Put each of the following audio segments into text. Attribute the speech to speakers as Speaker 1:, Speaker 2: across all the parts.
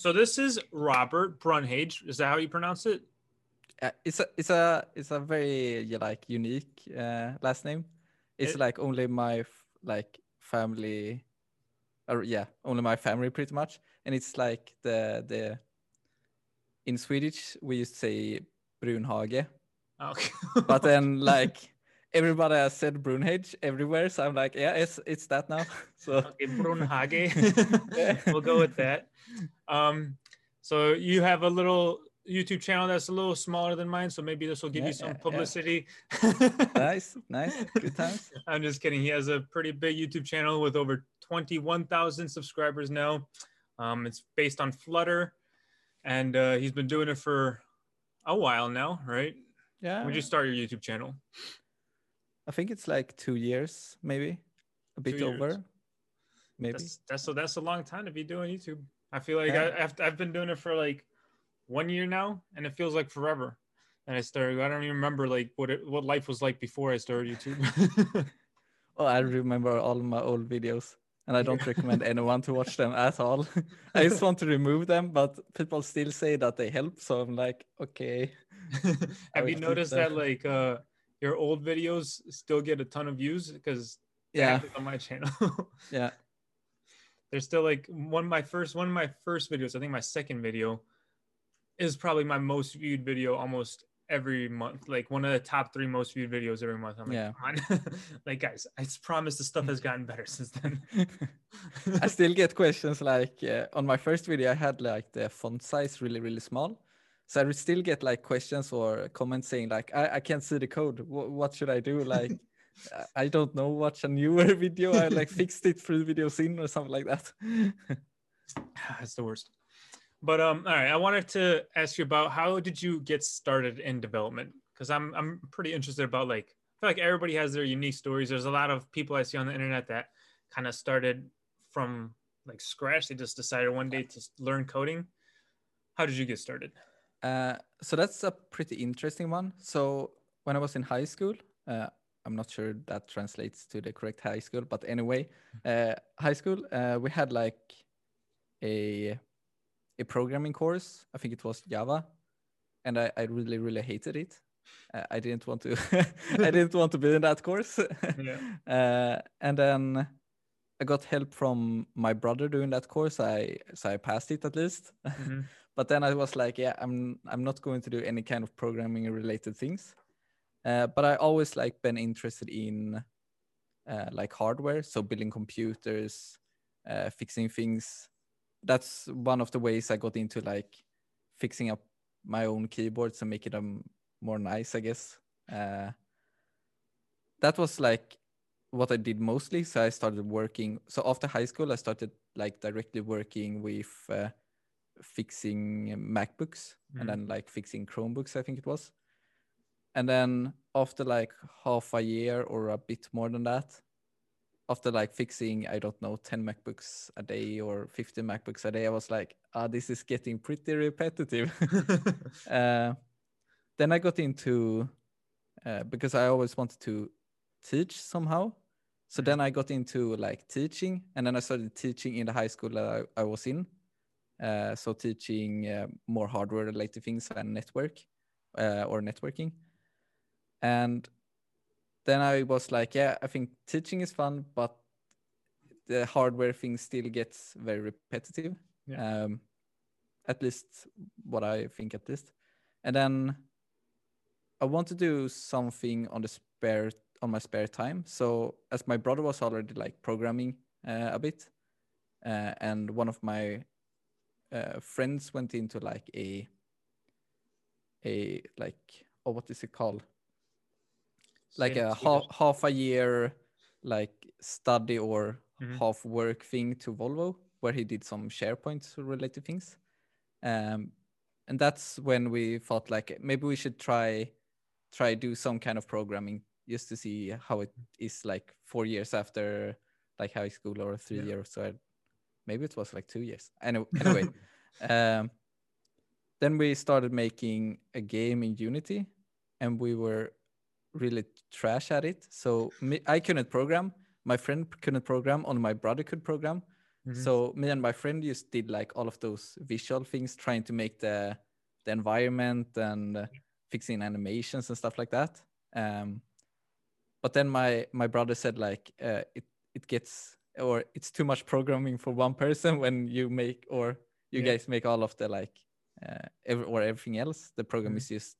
Speaker 1: So this is Robert Brunhage. Is that how you pronounce it?
Speaker 2: Uh, it's a it's a it's a very like unique uh, last name. It's
Speaker 1: It-
Speaker 2: like only my f- like family, or yeah, only my family pretty much. And it's like the the in Swedish we used to say Brunhage,
Speaker 1: Okay.
Speaker 2: but then like everybody has said Brunhage everywhere, so I'm like, yeah, it's it's that now. So
Speaker 1: okay, Brunhage. We'll go with that. Um, so you have a little YouTube channel that's a little smaller than mine, so maybe this will give
Speaker 2: Yeah,
Speaker 1: you some
Speaker 2: yeah, yeah.
Speaker 1: publicity.
Speaker 2: nice, nice, good times.
Speaker 1: I'm just kidding. He has a pretty big YouTube channel with over 21,000 subscribers now. Um, it's based on Flutter, and uh, he's been doing it for a while now, right?
Speaker 2: Yeah,
Speaker 1: When did you start your YouTube channel?
Speaker 2: I think it's like two years, maybe a bit over, maybe.
Speaker 1: That's that's so that's a long time to be doing YouTube. I feel like
Speaker 2: Yeah.
Speaker 1: I, I've I've been doing it for like one year now, and it feels like forever. And I started. I don't even remember like what it, what life was like before I started YouTube.
Speaker 2: Oh, I remember all my old videos, and I don't recommend anyone to watch them at all. I just want to remove them, but people still say that they help, so I'm like, okay.
Speaker 1: Have you noticed that like uh your old videos still get a ton of views because
Speaker 2: Yeah,
Speaker 1: on my channel.
Speaker 2: yeah,
Speaker 1: There's still like one of my first one of my first videos. I think my second video is probably my most viewed video almost every month. Like one of the top three most viewed videos every month. I'm like,
Speaker 2: Yeah.
Speaker 1: come on. like guys, I promise the stuff has gotten better since then.
Speaker 2: I still get questions like uh, on my first video, I had like the font size really, really small. So I still get like questions or comments saying like, I, I can't see the code. Wh- what should I do? Like, I- I don't know. Watch a newer video. I like fixed it three videos in or something like that.
Speaker 1: That's the worst. But um, all right, I wanted to ask you about how did you get started in development? Because I'm I'm pretty interested about like I feel like everybody has their unique stories. There's a lot of people I see on the internet that kind of started from like scratch. They just decided one day to learn coding. How did you get started?
Speaker 2: Uh, so that's a pretty interesting one. So when I was in high school, uh, I'm not sure that translates to the correct high school, but anyway, uh, high school, uh, we had like a a programming course. I think it was Java, and I, I really really hated it. Uh, I didn't want to. I didn't want to be in that course.
Speaker 1: Yeah.
Speaker 2: uh, and then I got help from my brother doing that course. I so I passed it at least.
Speaker 1: Mhm.
Speaker 2: But then I was like, yeah, I'm I'm not going to do any kind of programming related things. Uh, but I always like been interested in uh, like hardware, so building computers, uh, fixing things. That's one of the ways I got into like fixing up my own keyboards and making them more nice, I guess. Uh, that was like what I did mostly. So I started working. So after high school, I started like directly working with uh, fixing MacBooks
Speaker 1: Mhm.
Speaker 2: and then like fixing Chromebooks, I think it was. And then after like half a year or a bit more than that, after like fixing, I don't know, 10 MacBooks a day or 15 MacBooks a day, I was like, ah, this is getting pretty repetitive. uh, then I got into, uh, because I always wanted to teach somehow. So
Speaker 1: Mhm.
Speaker 2: then I got into like teaching, and then I started teaching in the high school that I, I was in. Uh, so teaching uh, more hardware related things and network uh, or networking. And then I was like, yeah, I think teaching is fun, but the hardware thing still gets very repetitive.
Speaker 1: Yeah.
Speaker 2: Um, at least what I think at least. And then I want to do something on the spare on my spare time. So as my brother was already like programming uh, a bit, uh, and one of my uh, friends went into like a a like oh what is it called like a half, half a year like study or
Speaker 1: Mhm.
Speaker 2: half work thing to Volvo where he did some SharePoint related things. Um, and that's when we thought like maybe we should try try do some kind of programming just to see how it is like four years after like high school or three
Speaker 1: Yeah.
Speaker 2: years. So maybe it was like two years. Anyway, anyway um, then we started making a game in Unity, and we were really trash at it. So me, I couldn't program. My friend couldn't program. Only my brother could program.
Speaker 1: Mhm.
Speaker 2: So me and my friend just did like all of those visual things, trying to make the the environment and uh, fixing animations and stuff like that. Um, but then my my brother said like uh, it it gets or it's too much programming for one person when you make or you
Speaker 1: Yeah.
Speaker 2: guys make all of the like uh, every, or everything else. The program
Speaker 1: Mhm.
Speaker 2: is just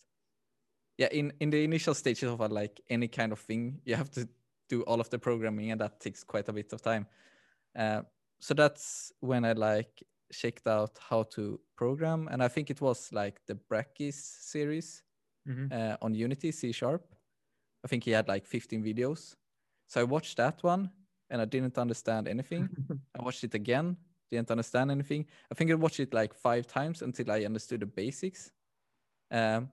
Speaker 2: yeah in in the initial stages of a, like any kind of thing you have to do all of the programming and that takes quite a bit of time uh, so that's when i like checked out how to program and i think it was like the Brackeys series
Speaker 1: Mhm.
Speaker 2: uh, on unity c sharp i think he had like 15 videos so i watched that one and i didn't understand anything. I watched it again didn't understand anything. I think i watched it like five times until i understood the basics. Um,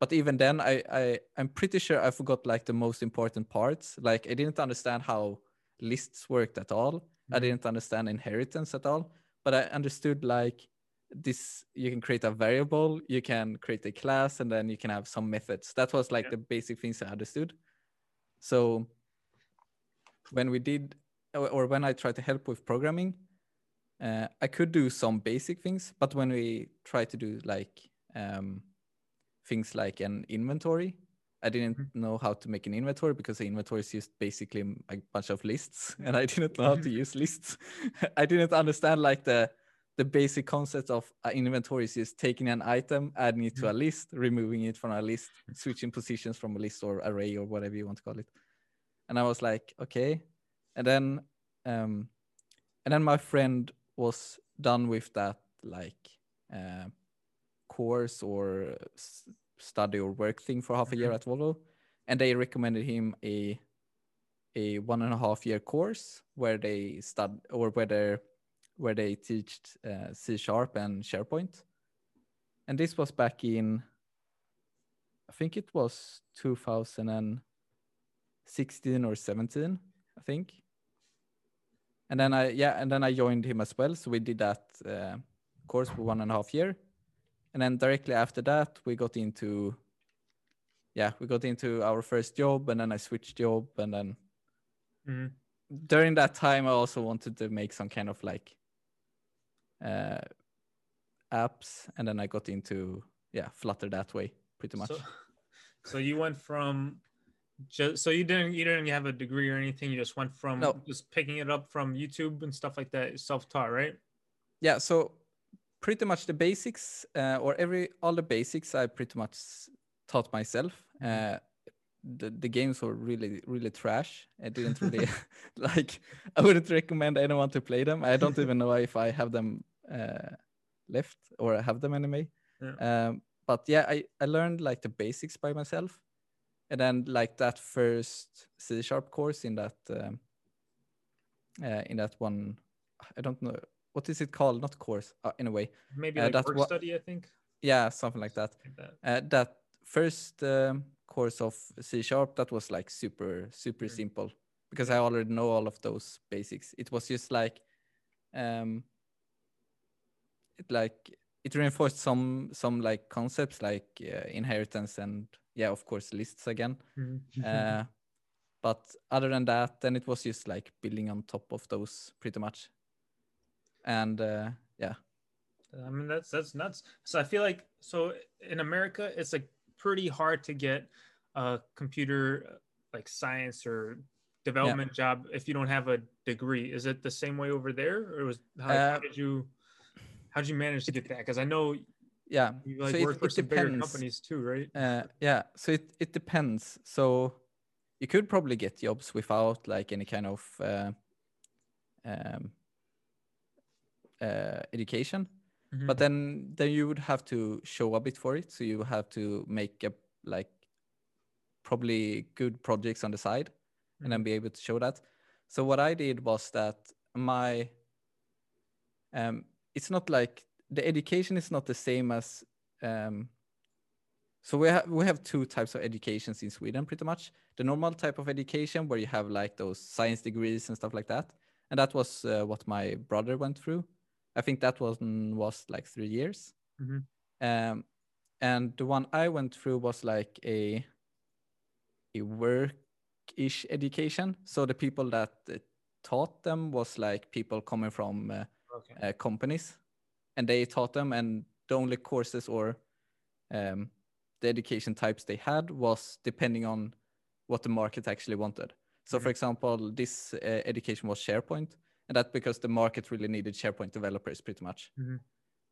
Speaker 2: but even then I, I i'm pretty sure i forgot like the most important parts. Like i didn't understand how lists worked at all. I
Speaker 1: Mhm.
Speaker 2: didn't understand inheritance at all. But i understood like this you can create a variable you can create a class and then you can have some methods. That was like
Speaker 1: Yeah.
Speaker 2: the basic things i understood. So when we did or, when i tried to help with programming uh, i could do some basic things but when we tried to do like um, things like an inventory i didn't
Speaker 1: Mhm.
Speaker 2: know how to make an inventory because the inventory is just basically a bunch of lists and i didn't know how to use lists. I didn't understand like the the basic concept of an inventory is just taking an item adding it to a list removing it from a list switching positions from a list or array or whatever you want to call it and i was like okay. And then um and then my friend was done with that like uh, course or study or work thing for half a year at Volvo, and they recommended him a a one and a half year course where they stud or where they where they teach uh, C sharp and SharePoint, and this was back in I think it was 2016 or 17, I think. And then I yeah, and then I joined him as well. So we did that uh, course for one and a half year, and then directly after that we got into yeah we got into our first job, and then I switched job, and then
Speaker 1: Mhm.
Speaker 2: during that time I also wanted to make some kind of like uh, apps, and then I got into yeah Flutter that way pretty much.
Speaker 1: So, so you went from just so you didn't you didn't have a degree or anything. You just went from
Speaker 2: No.
Speaker 1: just picking it up from YouTube and stuff like that, self taught, right?
Speaker 2: yeah so pretty much the basics uh, or every all the basics i pretty much taught myself
Speaker 1: Mhm.
Speaker 2: uh, the, the games were really really trash i didn't really like i wouldn't recommend anyone to play them i don't even know if i have them uh, left or I have them anyway
Speaker 1: Yeah.
Speaker 2: um, but yeah I, I learned like the basics by myself and then like that first c sharp course in that um, uh, in that one i don't know what is it called not course uh, in a way
Speaker 1: Maybe
Speaker 2: Uh,
Speaker 1: like
Speaker 2: that's
Speaker 1: work study, I think.
Speaker 2: yeah something like that
Speaker 1: Like that.
Speaker 2: uh, that first um, course of c sharp that was like super super
Speaker 1: Mhm.
Speaker 2: simple because i already know all of those basics it was just like um it like it reinforced some some like concepts like uh, inheritance and yeah of course lists again
Speaker 1: Mhm.
Speaker 2: uh, but other than that then it was just like building on top of those pretty much and uh, yeah
Speaker 1: I mean that's that's nuts. So I feel like so in America it's like pretty hard to get a computer uh, like science or development job if you don't have a degree. Is it the same way over there, or was how, like, how
Speaker 2: Uh,
Speaker 1: did you how did you manage to get that? Because I know
Speaker 2: yeah
Speaker 1: you like
Speaker 2: so
Speaker 1: work
Speaker 2: it,
Speaker 1: for
Speaker 2: it
Speaker 1: some bigger
Speaker 2: depends
Speaker 1: companies too, right?
Speaker 2: uh, yeah so it, it depends so you could probably get jobs without like any kind of uh, um, uh, education
Speaker 1: Mhm.
Speaker 2: but then then you would have to show a bit for it so you have to make a like probably good projects on the side and then
Speaker 1: Mhm.
Speaker 2: be able to show that so what i did was that my um it's not like the education is not the same as um so we have we have two types of educations in sweden pretty much. The normal type of education where you have like those science degrees and stuff like that. And that was uh, what my brother went through. I think that was was like three years.
Speaker 1: Mhm.
Speaker 2: um and the one i went through was like a a work-ish education. So the people that uh, taught them was like people coming from uh,
Speaker 1: Okay.
Speaker 2: uh, companies and they taught them and the only courses or um, the education types they had was depending on what the market actually wanted so for
Speaker 1: Mhm.
Speaker 2: example this uh, education was sharepoint and that's because the market really needed sharepoint developers pretty much
Speaker 1: Mhm.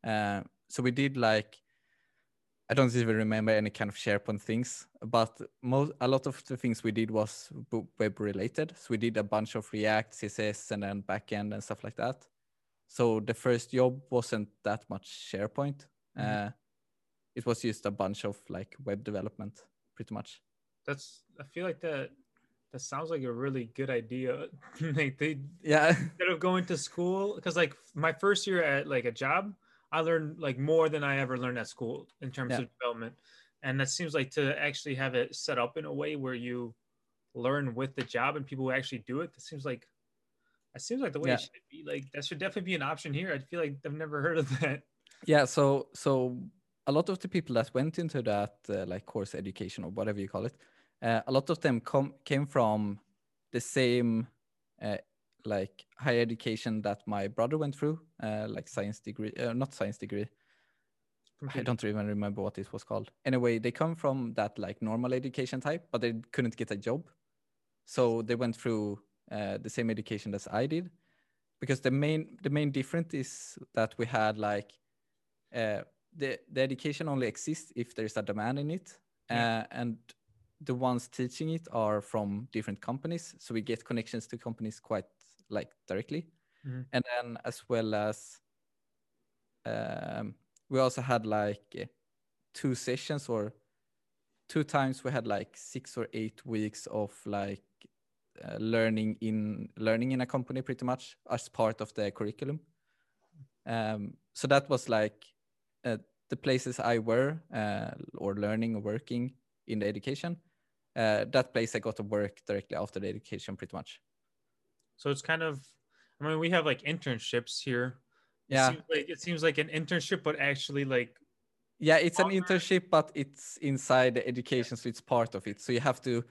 Speaker 2: uh, so we did like i don't even remember any kind of sharepoint things but most a lot of the things we did was web related so we did a bunch of react css and then backend and stuff like that so the first job wasn't that much SharePoint.
Speaker 1: Mhm.
Speaker 2: Uh, it was just a bunch of like web development, pretty much.
Speaker 1: That's I feel like that that sounds like a really good idea. like they
Speaker 2: Yeah,
Speaker 1: instead of going to school, because like my first year at like a job, I learned like more than I ever learned at school in terms
Speaker 2: Yeah.
Speaker 1: of development. And that seems like to actually have it set up in a way where you learn with the job and people who actually do it. That seems like that seems like the way
Speaker 2: Yeah.
Speaker 1: it should be. Like that should definitely be an option here. I feel like I've never heard of that.
Speaker 2: yeah. So so a lot of the people that went into that uh, like course education or whatever you call it, uh, a lot of them come came from the same uh, like higher education that my brother went through, uh, like science degree, uh, not science degree. I don't even remember what it was called. Anyway, they come from that like normal education type, but they couldn't get a job. So they went through uh, the same education as I did, because the main the main difference is that we had like uh, the the education only exists if there's a demand in it,
Speaker 1: Yeah.
Speaker 2: uh, and the ones teaching it are from different companies, so we get connections to companies quite like directly,
Speaker 1: Mhm.
Speaker 2: and then as well as um, we also had like uh, two sessions or two times we had like six or eight weeks of like uh, learning in learning in a company pretty much as part of the curriculum um, so that was like uh, the places i were uh, or learning or working in the education uh, that place i got to work directly after the education pretty much
Speaker 1: So it's kind of, I mean, we have like internships here. It
Speaker 2: Yeah.
Speaker 1: seems like it seems like an internship, but actually like
Speaker 2: Yeah, it's an internship, but it's inside the education, so it's part of it. So you have to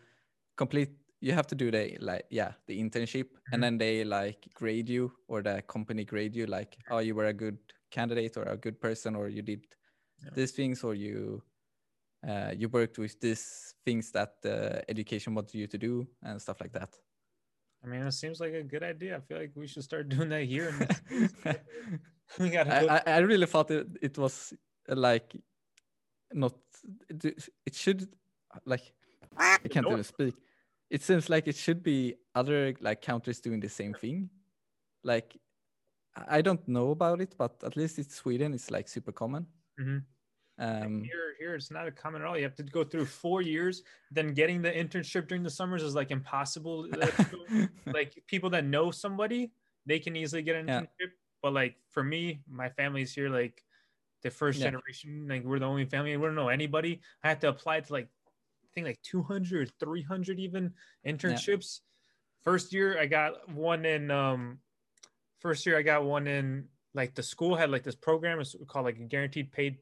Speaker 2: complete. You have to do the like yeah the internship,
Speaker 1: Mhm.
Speaker 2: and then they like grade you or the company grade you like oh you were a good candidate or a good person or you did
Speaker 1: Yeah.
Speaker 2: these things or you uh, you worked with these things that the education wanted you to do and stuff like that.
Speaker 1: I mean, it seems like a good idea. I feel like we should start doing that here. We gotta
Speaker 2: I,
Speaker 1: go.
Speaker 2: I, I really thought it, it was uh, like not it, it should like I can't even speak. It seems like it should be other like countries doing the same thing. Like I don't know about it, but at least it's Sweden. It's like super common.
Speaker 1: Mhm.
Speaker 2: Um,
Speaker 1: here, here, it's not a common at all. You have to go through four years. Then getting the internship during the summers is like impossible. Like, people that know somebody, they can easily get an
Speaker 2: Yeah.
Speaker 1: internship. But like for me, my family's here, like the first
Speaker 2: Yeah.
Speaker 1: generation, like we're the only family. We don't know anybody. I had to apply to like, think like 200, or 300 even internships. First year, I got one in, um, first year, I got one in like the school had like this program it's called like a guaranteed paid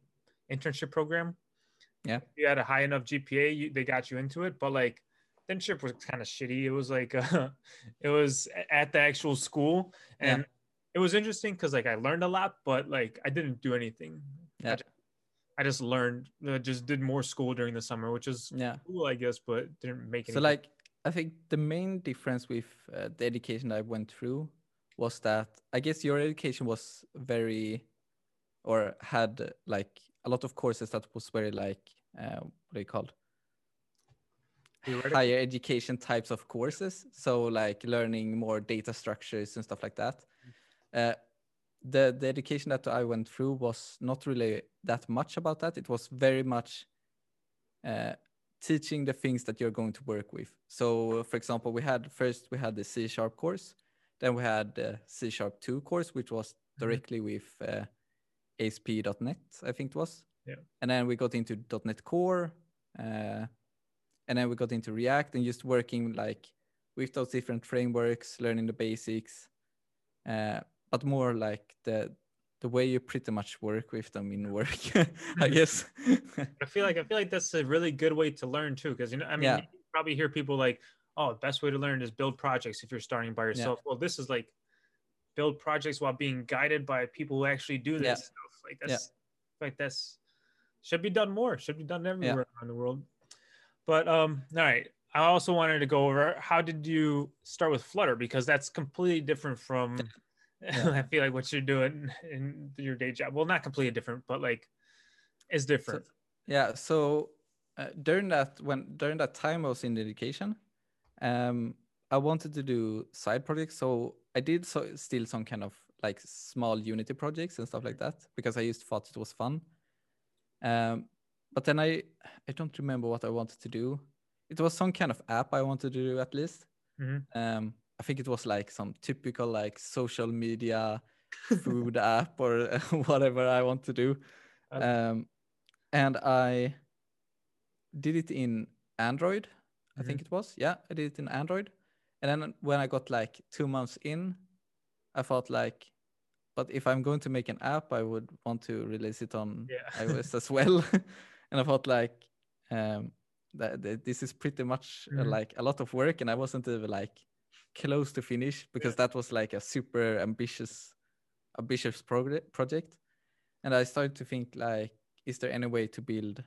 Speaker 1: internship program.
Speaker 2: Yeah.
Speaker 1: If you had a high enough GPA, you, they got you into it. But like the internship was kind of shitty. It was like uh, it was at the actual school,
Speaker 2: Yeah.
Speaker 1: and it was interesting because like I learned a lot, but like I didn't do anything. I
Speaker 2: Yeah.
Speaker 1: I just learned, uh, just did more school during the summer, which is
Speaker 2: yeah.
Speaker 1: cool, I guess, but didn't make any.
Speaker 2: So like I think the main difference with uh, the education I went through was that I guess your education was very or had like a lot of courses that was very like uh, what are you called higher education types of courses so like learning more data structures and stuff like that uh, the the education that i went through was not really that much about that it was very much uh, teaching the things that you're going to work with so for example we had first we had the c sharp course then we had the c sharp 2 course which was
Speaker 1: Mhm.
Speaker 2: directly with uh, asp.net i think it was
Speaker 1: Yeah.
Speaker 2: and then we got into net core uh, and then we got into react and just working like with those different frameworks learning the basics uh, but more like the the way you pretty much work with them in work i guess
Speaker 1: I feel like I feel like that's a really good way to learn too, because you know, I mean,
Speaker 2: Yeah.
Speaker 1: you probably hear people like, oh, the best way to learn is build projects if you're starting by yourself. Well, this is like build projects while being guided by people who actually do this
Speaker 2: Yeah.
Speaker 1: stuff. Like that's like that's should be done more. Should be done everywhere around the world. But um, all right. I also wanted to go over how did you start with Flutter because that's completely different from
Speaker 2: Yeah.
Speaker 1: I feel like what you're doing in your day job. Well, not completely different, but like it's different.
Speaker 2: Yeah. So uh, during that when during that time I was in education, um, I wanted to do side projects. So I did so still some kind of like small Unity projects and stuff like that because I just thought it was fun. Um, but then I I don't remember what I wanted to do. It was some kind of app I wanted to do at least.
Speaker 1: Mhm.
Speaker 2: Um, I think it was like some typical like social media food app or whatever I want to do.
Speaker 1: Uh,
Speaker 2: Um, and I did it in Android, I
Speaker 1: Mm-hmm.
Speaker 2: think it was. Yeah, I did it in Android. And then when I got like two months in, I thought like, but if I'm going to make an app, I would want to release it on
Speaker 1: Yeah.
Speaker 2: iOS as well. and I thought like, um, that, that this is pretty much uh,
Speaker 1: Mhm.
Speaker 2: like a lot of work, and I wasn't even like close to finish because that was like a super ambitious, ambitious progr- project. And I started to think like, is there any way to build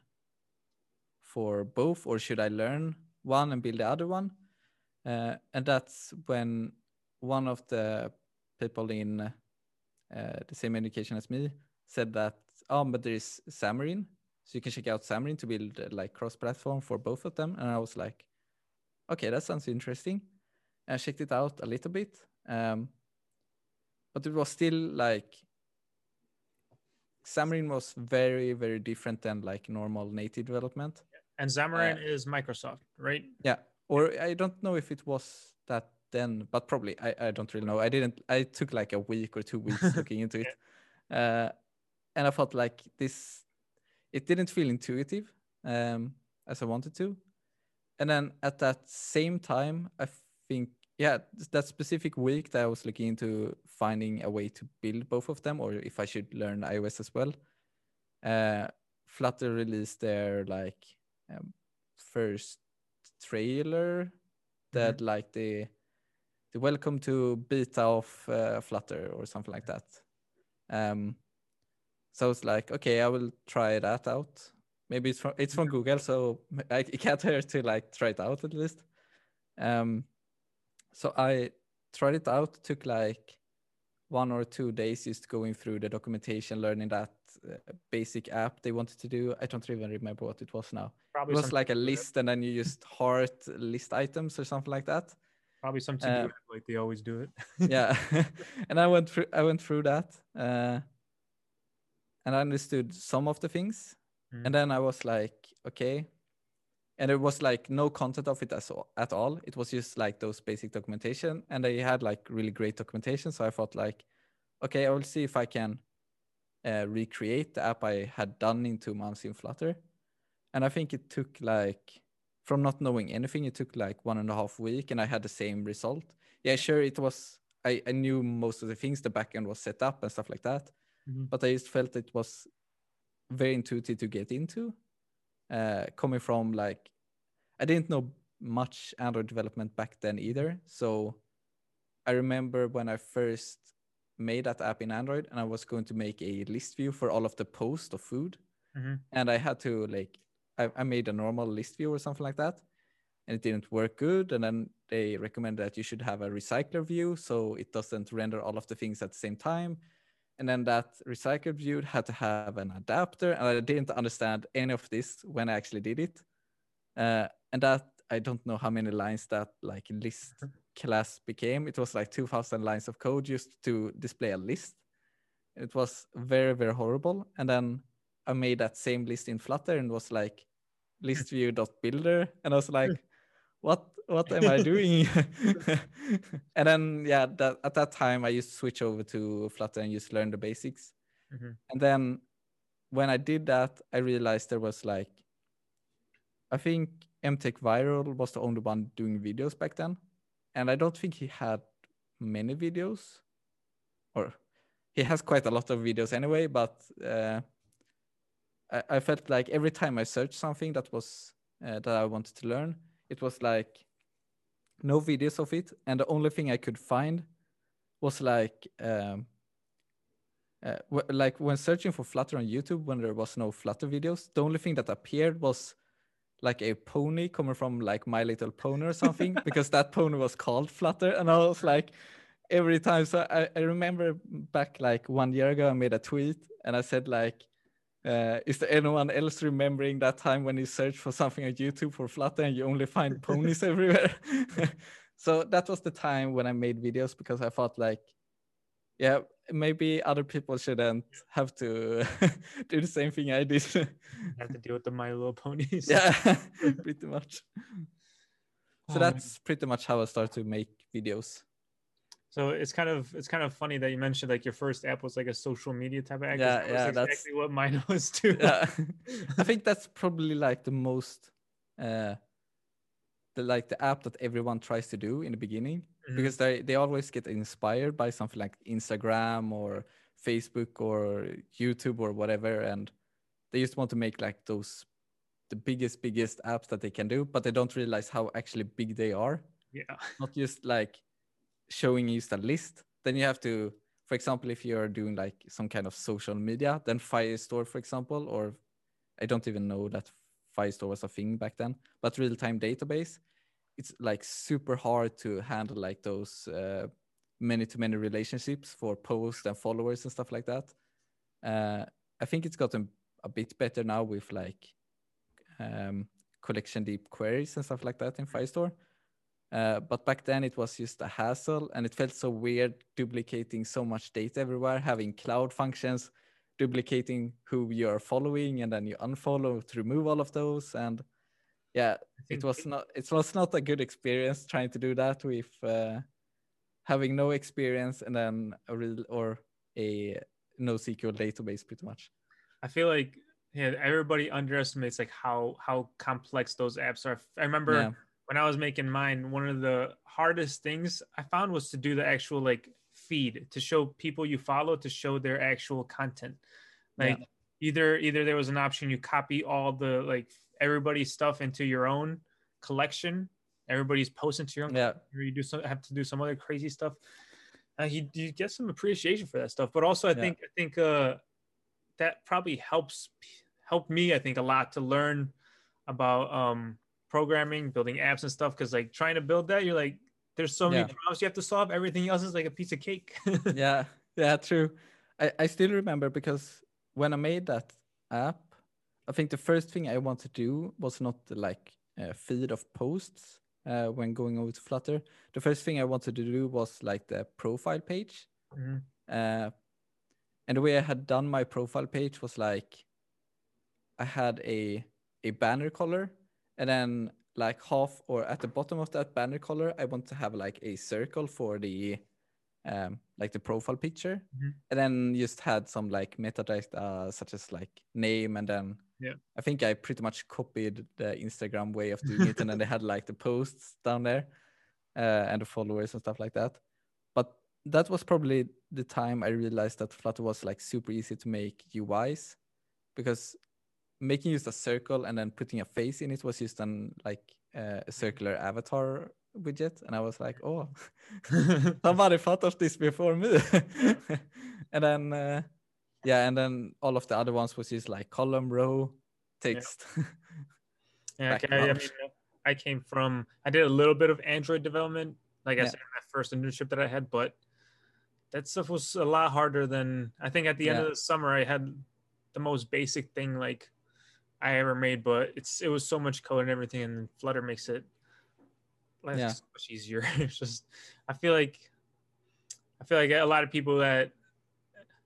Speaker 2: for both, or should I learn one and build the other one? Uh, and that's when one of the people in uh, the same education as me said that, oh, but there is Xamarin, so you can check out Xamarin to build uh, like cross-platform for both of them. And I was like, okay, that sounds interesting. I checked it out a little bit, um, but it was still like Xamarin was very, very different than like normal native development.
Speaker 1: And Xamarin is Microsoft, right?
Speaker 2: Yeah. Or I don't know if it was that then, but probably I, I don't really know. I didn't I took like a week or two weeks looking into it. Uh and I felt like this it didn't feel intuitive um as I wanted to. And then at that same time, I think yeah, that specific week that I was looking into finding a way to build both of them or if I should learn iOS as well. Uh Flutter released their like um, first trailer that like the the welcome to beta of uh, Flutter or something like that. Um, so I was like, okay, I will try that out. Maybe it's from it's from Google, so I, it can't hurt to like try it out at least. Um, so I tried it out. Took like one or two days just going through the documentation, learning that uh, basic app they wanted to do. I don't even remember what it was now. It
Speaker 1: Probably
Speaker 2: was like a
Speaker 1: it.
Speaker 2: list, and then you just heart list items or something like that.
Speaker 1: Probably something
Speaker 2: uh,
Speaker 1: it like they always do it.
Speaker 2: yeah and i went through i went through that uh and i understood some of the things
Speaker 1: Mhm.
Speaker 2: and then i was like okay and it was like no content of it as, at all. It was just like those basic documentation. And they had like really great documentation. So i thought like okay i will see if i can uh, recreate the app i had done in two months in flutter. And i think it took like from not knowing anything it took like one and a half week and i had the same result. Yeah sure it was i, I knew most of the things. The backend was set up and stuff like that.
Speaker 1: Mhm.
Speaker 2: but i just felt it was very intuitive to get into uh, coming from like i didn't know much android development back then either. So i remember when i first made that app in android and i was going to make a list view for all of the posts of food.
Speaker 1: Mhm.
Speaker 2: and i had to like I, I made a normal list view or something like that. And it didn't work good. And then they recommended that you should have a recycler view so it doesn't render all of the things at the same time and then that recycler view had to have an adapter and i didn't understand any of this when i actually did it. Uh, and that i don't know how many lines that like list mm-hmm. class became. It was like 2000 lines of code just to display a list. It was very very horrible. And then i made that same list in flutter and was like mm. list view.builder and i was like mm. What what am i doing? And then yeah that at that time i used to switch over to flutter and just learn the basics.
Speaker 1: Mhm.
Speaker 2: and then when i did that i realized there was like i think MTechViral was the only one doing videos back then. And i don't think he had many videos. Or he has quite a lot of videos anyway but uh, I, I felt like every time i searched something that was uh, that i wanted to learn it was like no videos of it, and the only thing I could find was like um, uh, like when searching for Flutter on YouTube when there was no Flutter videos, the only thing that appeared was like a pony coming from like My Little Pony or something because that pony was called Flutter, and I was like every time. So I, I remember back like one year ago, I made a tweet and I said like. Uh, is there anyone else remembering that time when you search for something on YouTube for Flutter and you only find ponies everywhere? so that was the time when I made videos because I thought like, yeah, maybe other people shouldn't have to do the same thing I did.
Speaker 1: have to deal with the My Little Ponies.
Speaker 2: yeah, pretty much. So
Speaker 1: Oh, man.
Speaker 2: that's pretty much how I started to make videos.
Speaker 1: So it's kind of it's kind of funny that you mentioned like your first app was like a social media type of app.
Speaker 2: Yeah, yeah, that's-
Speaker 1: exactly what mine was too.
Speaker 2: Yeah, I think that's probably like the most, uh, the like the app that everyone tries to do in the beginning
Speaker 1: Mhm.
Speaker 2: because they they always get inspired by something like Instagram or Facebook or YouTube or whatever, and they just want to make like those the biggest biggest apps that they can do, but they don't realize how actually big they are.
Speaker 1: yeah.
Speaker 2: not just like showing you the list. Then you have to, for example, if you're doing like some kind of social media, then Firestore, for example, or I don't even know that Firestore was a thing back then, but real-time database, it's like super hard to handle like those uh, many-to-many relationships for posts and followers and stuff like that. Uh, I think it's gotten a bit better now with like um, collection deep queries and stuff like that in Firestore. Uh, but back then it was just a hassle and it felt so weird duplicating so much data everywhere, having cloud functions, duplicating who you're following and then you unfollow to remove all of those. And yeah, it was not it was not a good experience trying to do that with uh, having no experience and then a real or a NoSQL database pretty much.
Speaker 1: I feel like yeah, everybody underestimates like how how complex those apps are. I remember
Speaker 2: Yeah.
Speaker 1: When I was making mine, one of the hardest things I found was to do the actual like feed to show people you follow to show their actual content.
Speaker 2: Yeah.
Speaker 1: Like either either there was an option you copy all the like everybody's stuff into your own collection, everybody's posting to your own
Speaker 2: Yeah.
Speaker 1: or you do some have to do some other crazy stuff. Uh, you you get some appreciation for that stuff, but also I
Speaker 2: Yeah.
Speaker 1: think I think uh, that probably helps help me I think a lot to learn about um, programming, building apps and stuff. Because like trying to build that, you're like there's so many
Speaker 2: Yeah.
Speaker 1: problems you have to solve. Everything else is like a piece of cake.
Speaker 2: yeah yeah true I, I still remember because when i made that app i think the first thing i wanted to do was not like uh, feed of posts uh, when going over to flutter the first thing i wanted to do was like the profile page
Speaker 1: Mhm.
Speaker 2: uh, and the way i had done my profile page was like i had a a banner color and then like half or at the bottom of that banner color i want to have like a circle for the um like the profile picture.
Speaker 1: Mhm.
Speaker 2: and then just had some like metadata such as like name. And then
Speaker 1: Yeah.
Speaker 2: i think i pretty much copied the instagram way of doing it. And then they had like the posts down there uh, and the followers and stuff like that. But that was probably the time i realized that flutter was like super easy to make uis because making just a circle and then putting a face in it was just an like uh, a circular avatar widget and i was like oh somebody thought of this before me and then uh, yeah and then all of the other ones was just like column row text
Speaker 1: Yeah,
Speaker 2: back
Speaker 1: okay, I, I mean, I came from. I did a little bit of Android development, like I
Speaker 2: Yeah.
Speaker 1: said, in that first internship that I had, but that stuff was a lot harder than I think. At the end
Speaker 2: Yeah.
Speaker 1: of the summer, I had the most basic thing like I ever made, but it's it was so much code and everything, and Flutter makes it like
Speaker 2: Yeah.
Speaker 1: so much easier. it's just I feel like I feel like a lot of people that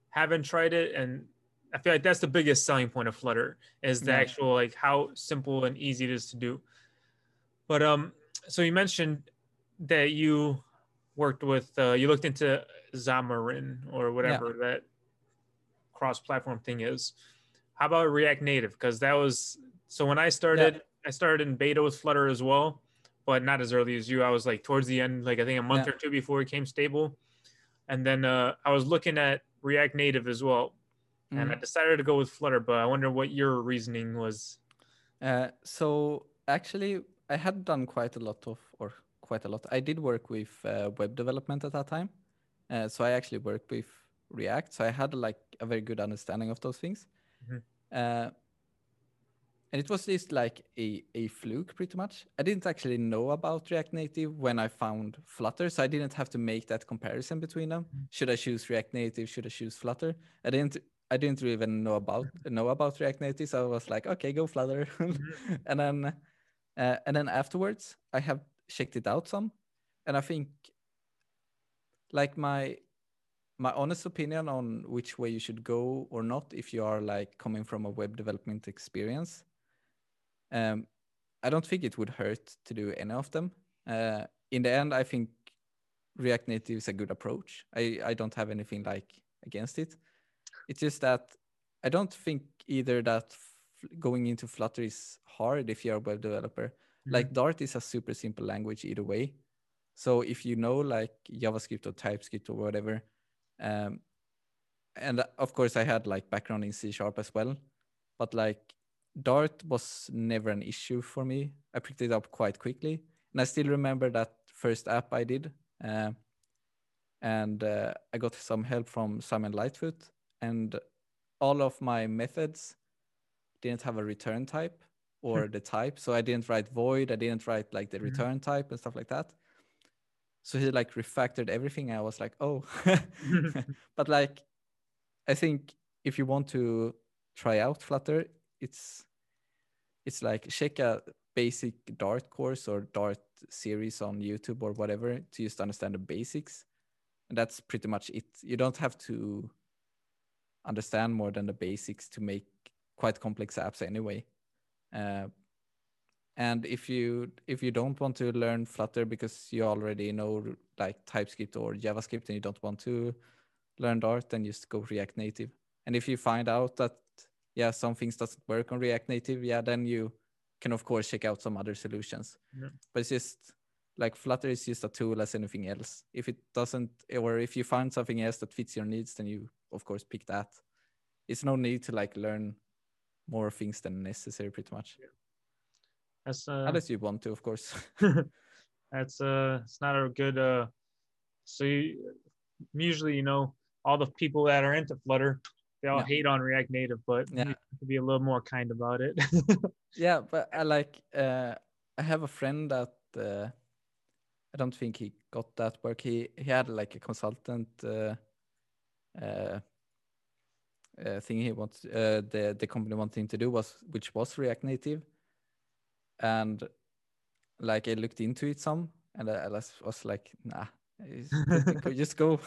Speaker 1: haven't tried it and I feel like that's the biggest selling point of Flutter is the
Speaker 2: Yeah.
Speaker 1: actual like how simple and easy it is to do. But um, so you mentioned that you worked with uh, you looked into Xamarin or whatever that cross-platform thing is. How about React Native? Because that was so when I started, I started in beta with Flutter as well, but not as early as you. I was like towards the end, like I think a month
Speaker 2: Yeah.
Speaker 1: or two before it came stable, and then uh, I was looking at React Native as well and I
Speaker 2: Mhm.
Speaker 1: decided to go with Flutter. But I wonder what your reasoning was.
Speaker 2: Uh, so actually, I had done quite a lot of, or quite a lot. I did work with uh, web development at that time, uh, so I actually worked with React, so I had like a very good understanding of those things.
Speaker 1: Mhm.
Speaker 2: Uh, and it was just like a, a fluke pretty much. I didn't actually know about React Native when I found Flutter, so I didn't have to make that comparison between them. Should I choose React Native? Should I choose Flutter? I didn't I didn't even know about know about React Native, so I was like, okay, go Flutter. and then uh, and then afterwards, I have checked it out some, and I think like my my honest opinion on which way you should go or not if you are like coming from a web development experience um, i don't think it would hurt to do any of them. Uh, in the end i think react native is a good approach. I i don't have anything like against it. It's just that i don't think either that f- going into flutter is hard if you're a web developer. Like dart is a super simple language either way. So if you know like javascript or typescript or whatever um, and uh, of course i had like background in c sharp as well. But like dart was never an issue for me. I picked it up quite quickly. And i still remember that first app i did uh, and uh, i got some help from simon lightfoot. And all of my methods didn't have a return type or the type. So i didn't write void. I didn't write like the
Speaker 1: Mhm.
Speaker 2: return type and stuff like that so he like refactored everything. I was like oh. But like i think if you want to try out flutter it's it's like check a basic dart course or dart series on youtube or whatever to just understand the basics. And that's pretty much it. You don't have to understand more than the basics to make quite complex apps anyway. Uh, and if you if you don't want to learn flutter because you already know like typescript or javascript and you don't want to learn dart then just go react native. And if you find out that yeah some things doesn't work on react native yeah then you can of course check out some other solutions.
Speaker 1: Yeah.
Speaker 2: but it's just like flutter is just a tool as anything else. If it doesn't or if you find something else that fits your needs then you of course pick that. It's no need to like learn more things than necessary pretty much
Speaker 1: That's uh,
Speaker 2: unless you want to of course
Speaker 1: that's uh, it's not a good uh. So you, usually, you know, all the people that are into Flutter, they all
Speaker 2: Yeah.
Speaker 1: hate on React Native, but
Speaker 2: Yeah.
Speaker 1: you have to be a little more kind about it.
Speaker 2: yeah but i like uh i have a friend that uh i don't think he got that work he he had like a consultant uh uh, uh thing he wants uh the the company wanted him to do was which was react native and like i looked into it some and i, I was, like nah just go- just go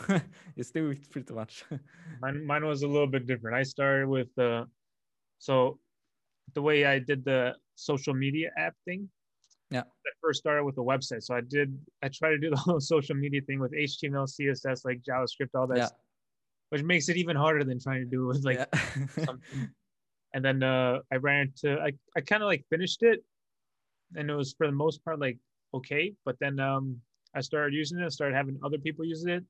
Speaker 2: just do it pretty much
Speaker 1: mine, mine was a little bit different. I started with uh, so the way I did the social media app thing.
Speaker 2: Yeah.
Speaker 1: I first started with a website, so I did. I tried to do the whole social media thing with HTML, CSS, like JavaScript, all that,
Speaker 2: yeah
Speaker 1: stuff, which makes it even harder than trying to do it with like
Speaker 2: yeah
Speaker 1: something. And then uh, I ran into I, I kind of like finished it, and it was for the most part like okay. But then um, I started using it, started having other people use it,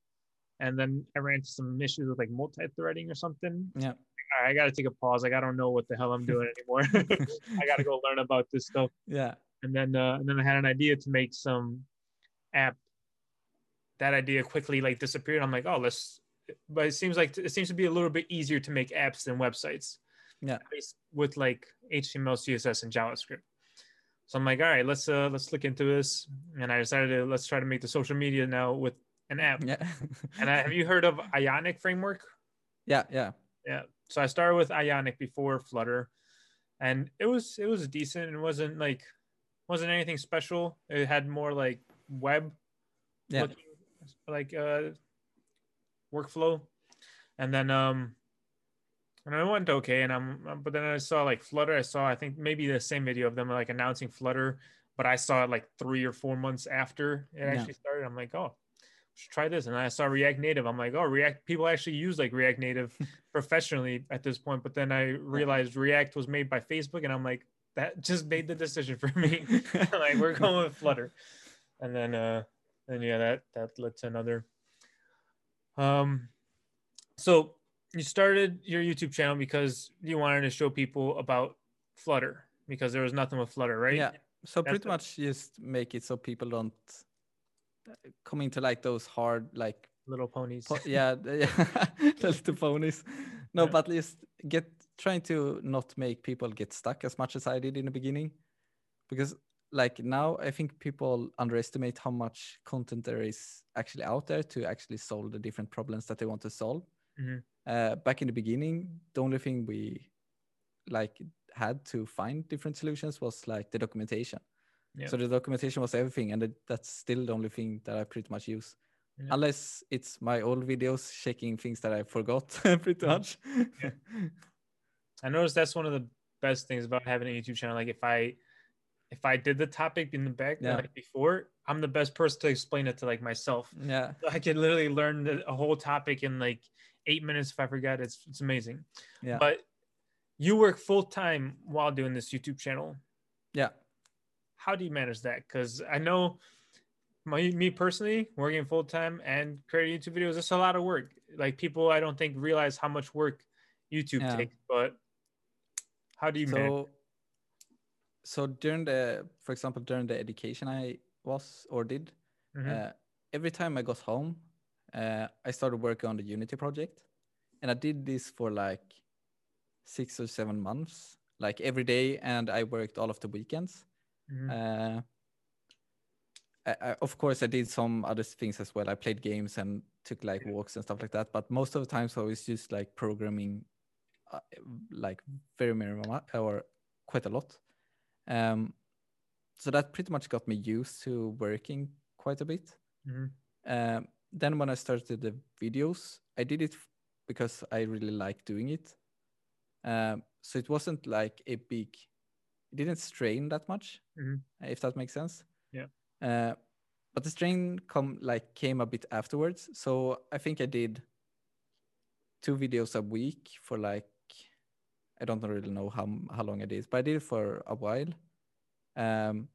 Speaker 1: and then I ran into some issues with like multi-threading or something.
Speaker 2: yeah
Speaker 1: All right, I got to take a pause. Like I don't know what the hell I'm doing anymore. I got to go learn about this stuff.
Speaker 2: yeah
Speaker 1: And then uh, and then I had an idea to make some app. That idea quickly like disappeared. I'm like, oh, let's. But it seems like it seems to be a little bit easier to make apps than websites.
Speaker 2: Yeah.
Speaker 1: At least with like HTML, CSS, and JavaScript. So I'm like, all right, let's uh let's look into this. And I decided to let's try to make the social media now with an app.
Speaker 2: yeah
Speaker 1: And I, have you heard of Ionic framework?
Speaker 2: yeah yeah
Speaker 1: Yeah. So I started with Ionic before Flutter, and it was it was decent. It wasn't like wasn't anything special. It had more like web
Speaker 2: Yeah.
Speaker 1: looking, like uh workflow, and then um and it went okay. And I'm but then I saw like Flutter. I saw I think maybe the same video of them like announcing Flutter, but I saw it like three or four months after it
Speaker 2: Yeah.
Speaker 1: actually started. I'm like, oh. Should try this, and I saw React Native. I'm like, oh, React. People actually use like React Native professionally at this point. But then I realized React was made by Facebook, and I'm like, that just made the decision for me. like we're going with Flutter, and then uh, then yeah, that that led to another. Um, so you started your YouTube channel because you wanted to show people about Flutter because there was nothing with Flutter, right?
Speaker 2: Yeah. So
Speaker 1: That's
Speaker 2: pretty much just make it so people don't coming to like those hard like
Speaker 1: Little ponies.
Speaker 2: po- yeah, the- yeah the little ponies. No,
Speaker 1: Yeah.
Speaker 2: but at least get trying to not make people get stuck as much as I did in the beginning, because like now I think people underestimate how much content there is actually out there to actually solve the different problems that they want to solve.
Speaker 1: Mhm.
Speaker 2: Uh, back in the beginning, the only thing we like had to find different solutions was like the documentation.
Speaker 1: Yeah.
Speaker 2: So the documentation was everything, and that's still the only thing that I pretty much use,
Speaker 1: Yeah.
Speaker 2: unless it's my old videos checking things that I forgot pretty
Speaker 1: Yeah.
Speaker 2: much.
Speaker 1: I noticed that's one of the best things about having a YouTube channel. Like if I if I did the topic in the back
Speaker 2: Yeah.
Speaker 1: like before, I'm the best person to explain it to like myself.
Speaker 2: yeah,
Speaker 1: I could literally learn the, a whole topic in like eight minutes if I forget. It's it's amazing.
Speaker 2: yeah,
Speaker 1: But you work full time while doing this YouTube channel.
Speaker 2: yeah,
Speaker 1: How do you manage that? Because I know my me personally working full time and creating YouTube videos, it's a lot of work. Like people, I don't think realize how much work YouTube
Speaker 2: Yeah.
Speaker 1: takes. But how do you manage?
Speaker 2: so so during the for example during the education i was or did
Speaker 1: Mhm.
Speaker 2: uh, every time i got home uh, i started working on the unity project and i did this for like six or seven months like every day and i worked all of the weekends.
Speaker 1: Mhm.
Speaker 2: uh, I, I, of course i did some other things as well. I played games and took like walks and stuff like that but most of the times i was just like programming uh, like very very much or quite a lot. Um so that pretty much got me used to working quite a bit.
Speaker 1: Mhm.
Speaker 2: um, then when i started the videos i did it because i really like doing it. Um, so it wasn't like a big it didn't strain that much
Speaker 1: Mhm.
Speaker 2: if that makes sense.
Speaker 1: Yeah.
Speaker 2: uh, but the strain come like came a bit afterwards. So i think i did two videos a week for like i don't really know how how long it is, but i did it for a while. Um,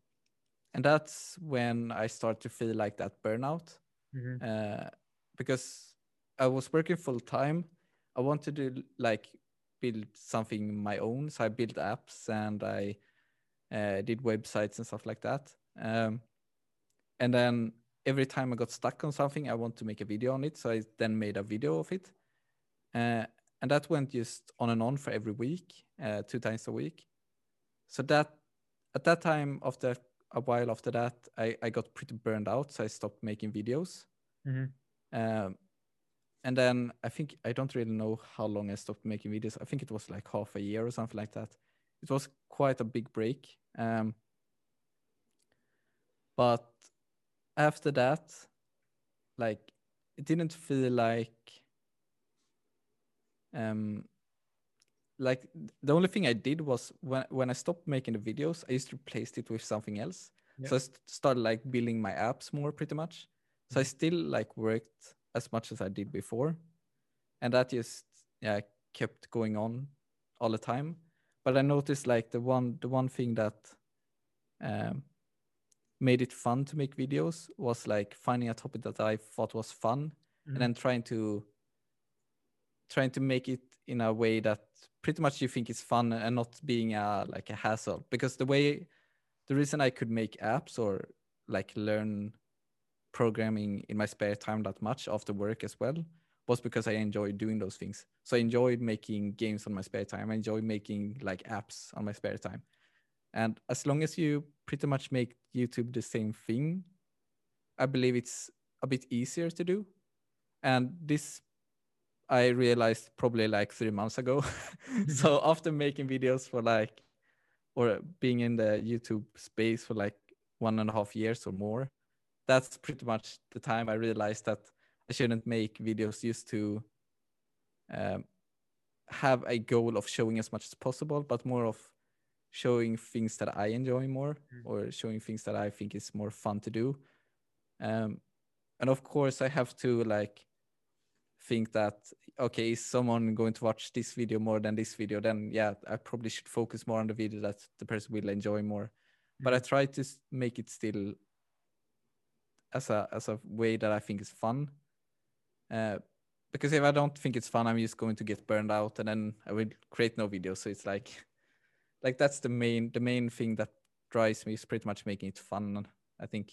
Speaker 2: and that's when i start to feel like that burnout
Speaker 1: Mhm.
Speaker 2: uh, because I was working full time. I wanted to like build something my own, so I built apps and I uh, did websites and stuff like that. Um, and then every time I got stuck on something, I want to make a video on it, so I then made a video of it, uh, and that went just on and on for every week, uh, two times a week. So that at that time, of after a while after that, I, I got pretty burned out, so I stopped making videos.
Speaker 1: Mhm.
Speaker 2: Um, and then I think I don't really know how long I stopped making videos. I think it was like half a year or something like that. It was quite a big break. Um, but after that, like it didn't feel like um like the only thing I did was when when I stopped making the videos, I just replaced it with something else. So I st- started like building my apps more pretty much. So I still like worked as much as I did before. And that just yeah kept going on all the time. But I noticed like the one the one thing that um made it fun to make videos was like finding a topic that I thought was fun
Speaker 1: Mhm.
Speaker 2: and then trying to trying to make it in a way that pretty much you think is fun and not being a like a hassle. Because the way the reason i could make apps or like learn programming in my spare time that much after work as well was because i enjoyed doing those things. So i enjoyed making games on my spare time. I enjoy making like apps on my spare time. And as long as you pretty much make youtube the same thing i believe it's a bit easier to do. And this I realized probably like three months ago. so after making videos for like, or being in the YouTube space for like one and a half years or more, that's pretty much the time I realized that I shouldn't make videos used to um, have a goal of showing as much as possible, but more of showing things that I enjoy more
Speaker 1: Mm.
Speaker 2: or showing things that I think is more fun to do. Um, and of course, I have to like think that okay is someone going to watch this video more than this video? Then yeah i probably should focus more on the video that the person will enjoy more. But i try to make it still as a as a way that i think is fun. Uh, because if i don't think it's fun i'm just going to get burned out and then i will create no videos so it's like like that's the main the main thing that drives me is pretty much making it fun i think.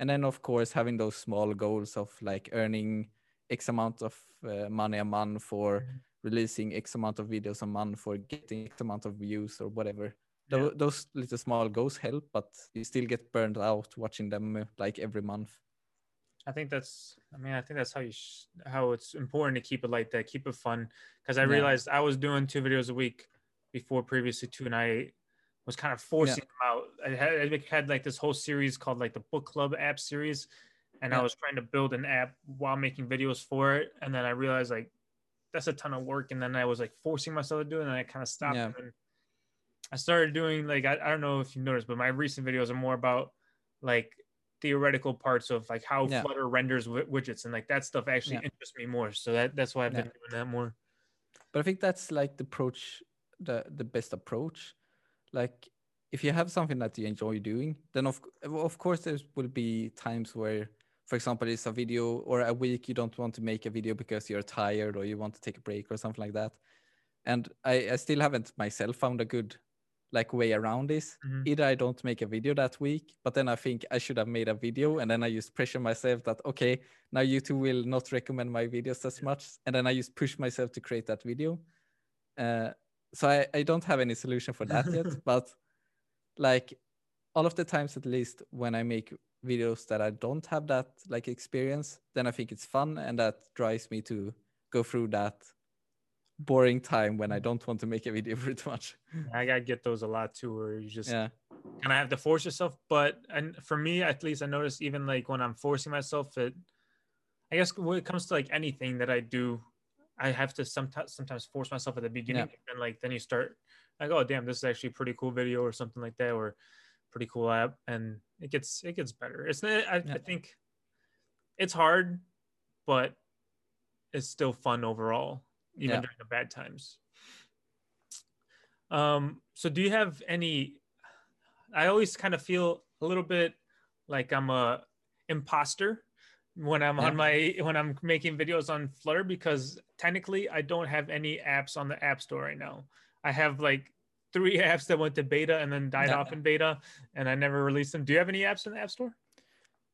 Speaker 2: And then of course having those small goals of like earning x amount of uh, money a month for
Speaker 1: Mhm.
Speaker 2: releasing x amount of videos a month for getting x amount of views or whatever
Speaker 1: Yeah.
Speaker 2: Tho- those little small goals help but you still get burned out watching them uh, like every month
Speaker 1: I think that's. I mean, I think that's how you sh- how it's important to keep it like that, keep it fun. Because I
Speaker 2: Yeah.
Speaker 1: realized I was doing two videos a week before previously two, and I was kind of forcing them out. I had, I had like this whole series called like the book club app series, and I was trying to build an app while making videos for it, and then I realized like that's a ton of work, and then I was like forcing myself to do it, and I kind of stopped.
Speaker 2: Yeah.
Speaker 1: And I started doing like I, I don't know if you noticed, but my recent videos are more about like theoretical parts of like how
Speaker 2: Yeah.
Speaker 1: Flutter renders wi- widgets and like that stuff actually
Speaker 2: Yeah.
Speaker 1: interests me more. So that that's why I've been doing that more.
Speaker 2: but i think that's like the approach the the best approach like if you have something that you enjoy doing then of of course there will be times where for example it's a video or a week you don't want to make a video because you're tired or you want to take a break or something like that. And i, I still haven't myself found a good like way around this.
Speaker 1: Mhm.
Speaker 2: either i don't make a video that week but then i think i should have made a video and then i just pressure myself that okay now youtube will not recommend my videos as much. And then i just push myself to create that video. Uh, so I, I don't have any solution for that yet but like all of the times at least when i make videos that i don't have that like experience then i think it's fun and that drives me to go through that boring time when i mm. don't want to make a video pretty much.
Speaker 1: I gotta get those a lot too, where you just
Speaker 2: yeah.
Speaker 1: kind of have to force yourself. But and for me, at least, I notice even like when I'm forcing myself, it I guess when it comes to like anything that I do, I have to sometimes sometimes force myself at the beginning, and like then you start like, oh damn, this is actually a pretty cool video or something like that, or pretty cool app, and it gets it gets better. It's not, I,
Speaker 2: Yeah.
Speaker 1: I think it's hard, but it's still fun overall, even
Speaker 2: Yeah.
Speaker 1: during the bad times. Um, so do you have any I always kind of feel a little bit like I'm a imposter when I'm on my when I'm making videos on Flutter because technically I don't have any apps on the App Store right now. I have like three apps that went to beta and then died
Speaker 2: Yeah.
Speaker 1: off in beta and I never released them. Do you have any apps in the App Store?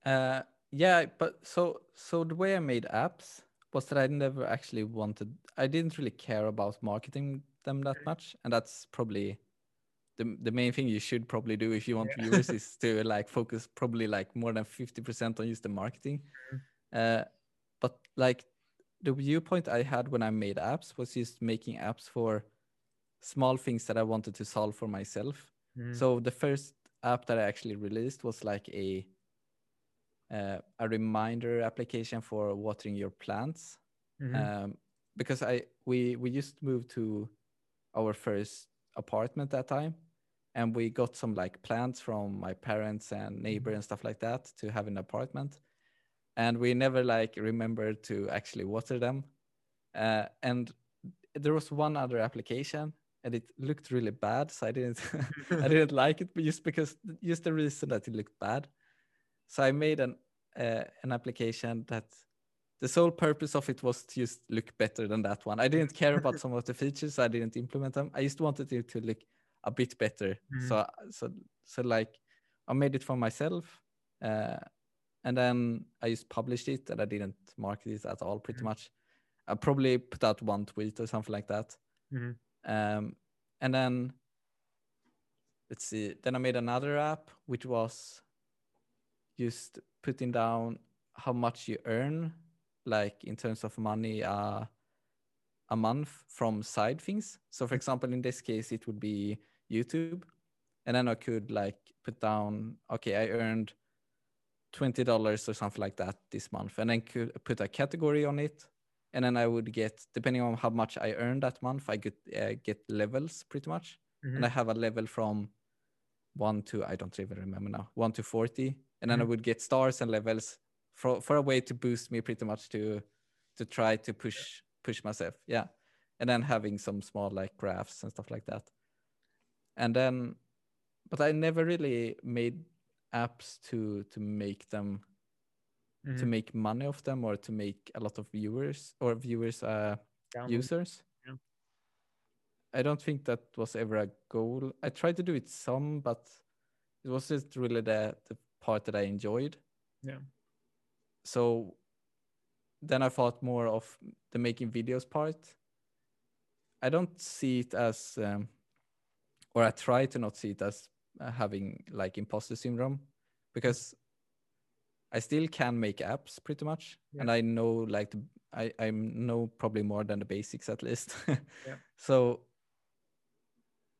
Speaker 2: Uh, yeah, but so so the way I made apps was that I never actually wanted. I didn't really care about marketing them that much, and that's probably the the main thing you should probably do if you want
Speaker 1: Yeah.
Speaker 2: viewers is to like focus probably like more than fifty percent on just the marketing.
Speaker 1: Mhm.
Speaker 2: Uh, but like the viewpoint I had when I made apps was just making apps for small things that I wanted to solve for myself.
Speaker 1: Mhm.
Speaker 2: So the first app that I actually released was like a uh, a reminder application for watering your plants.
Speaker 1: Mhm.
Speaker 2: Um, because I we we just moved to our first apartment that time, and we got some like plants from my parents and neighbor and stuff like that to have an apartment, and we never like remembered to actually water them. Uh, and there was one other application, and it looked really bad, so I didn't I didn't like it, but just because just the reason that it looked bad. So I made an uh, an application that the sole purpose of it was to just look better than that one. I didn't care about some of the features, I didn't implement them. I just wanted it to look a bit better.
Speaker 1: Mhm.
Speaker 2: So so so like I made it for myself, uh, and then I just published it, and I didn't market it at all, pretty
Speaker 1: Mhm.
Speaker 2: much. I probably put out one tweet or something like that.
Speaker 1: Mhm.
Speaker 2: Um, and then let's see. Then I made another app, which was just putting down how much you earn, like in terms of money, uh, a month from side things. So, for example, in this case, it would be YouTube, and then I could like put down, okay, I earned twenty dollars or something like that this month, and then could put a category on it, and then I would get, depending on how much I earned that month, I could uh, get levels pretty much. And I
Speaker 1: Mhm.
Speaker 2: have a level from one to I don't even remember now, one to forty, and then I
Speaker 1: Mhm.
Speaker 2: would get stars and levels for for a way to boost me pretty much to to try to push push myself, yeah, and then having some small like graphs and stuff like that, and then, but I never really made apps to to make them to
Speaker 1: Mhm.
Speaker 2: make money off them or to make a lot of viewers or viewers uh users.
Speaker 1: Yeah.
Speaker 2: I don't think that was ever a goal. I tried to do it some, but it wasn't really the the part that I enjoyed.
Speaker 1: Yeah.
Speaker 2: So then I thought more of the making videos part. I don't see it as, um, or I try to not see it as uh, having like imposter syndrome because I still can make apps pretty much,
Speaker 1: Yeah.
Speaker 2: and I know like the, I I know probably more than the basics at least.
Speaker 1: Yeah.
Speaker 2: So,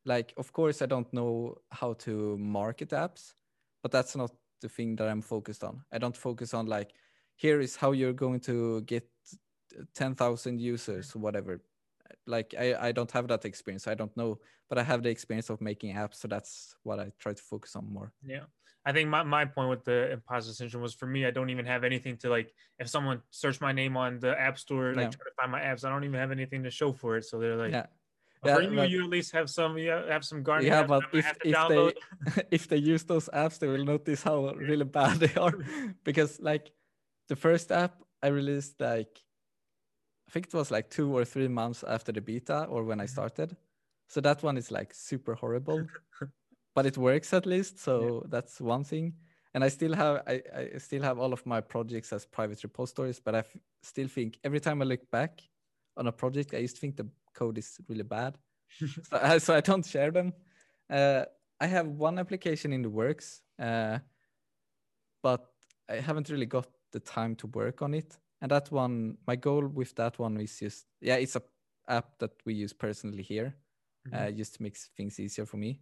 Speaker 2: like, of course, I don't know how to market apps, but that's not the thing that I'm focused on. I don't focus on like, here is how you're going to get ten thousand users or whatever. Like, I I don't have that experience. I don't know, but I have the experience of making apps, so that's what I try to focus on more.
Speaker 1: Yeah. I think my, my point with the imposter syndrome was for me, I don't even have anything to like, if someone searched my name on the app store, like
Speaker 2: Yeah.
Speaker 1: try to find my apps, I don't even have anything to show for it. So they're like,
Speaker 2: yeah.
Speaker 1: "Oh, for
Speaker 2: Yeah,
Speaker 1: you,
Speaker 2: but-
Speaker 1: you at least have some, you have some Garmin.
Speaker 2: Yeah,
Speaker 1: apps
Speaker 2: but
Speaker 1: that I might
Speaker 2: if if
Speaker 1: download."
Speaker 2: they if they use those apps, they will notice how really bad they are. because like the first app I released, like I think it was like two or three months after the beta or when I
Speaker 1: Mhm.
Speaker 2: started. So that one is like super horrible, but it works at least. So that's one thing. And I still have I, I still have all of my projects as private repositories, but I f- still think every time I look back on a project, I used to think the code is really bad so, I- so I don't share them. Uh, I have one application in the works, uh, but I haven't really got the time to work on it. And that one, my goal with that one is just, yeah, it's a app that we use personally here, uh,
Speaker 1: Mhm.
Speaker 2: just to make things easier for me.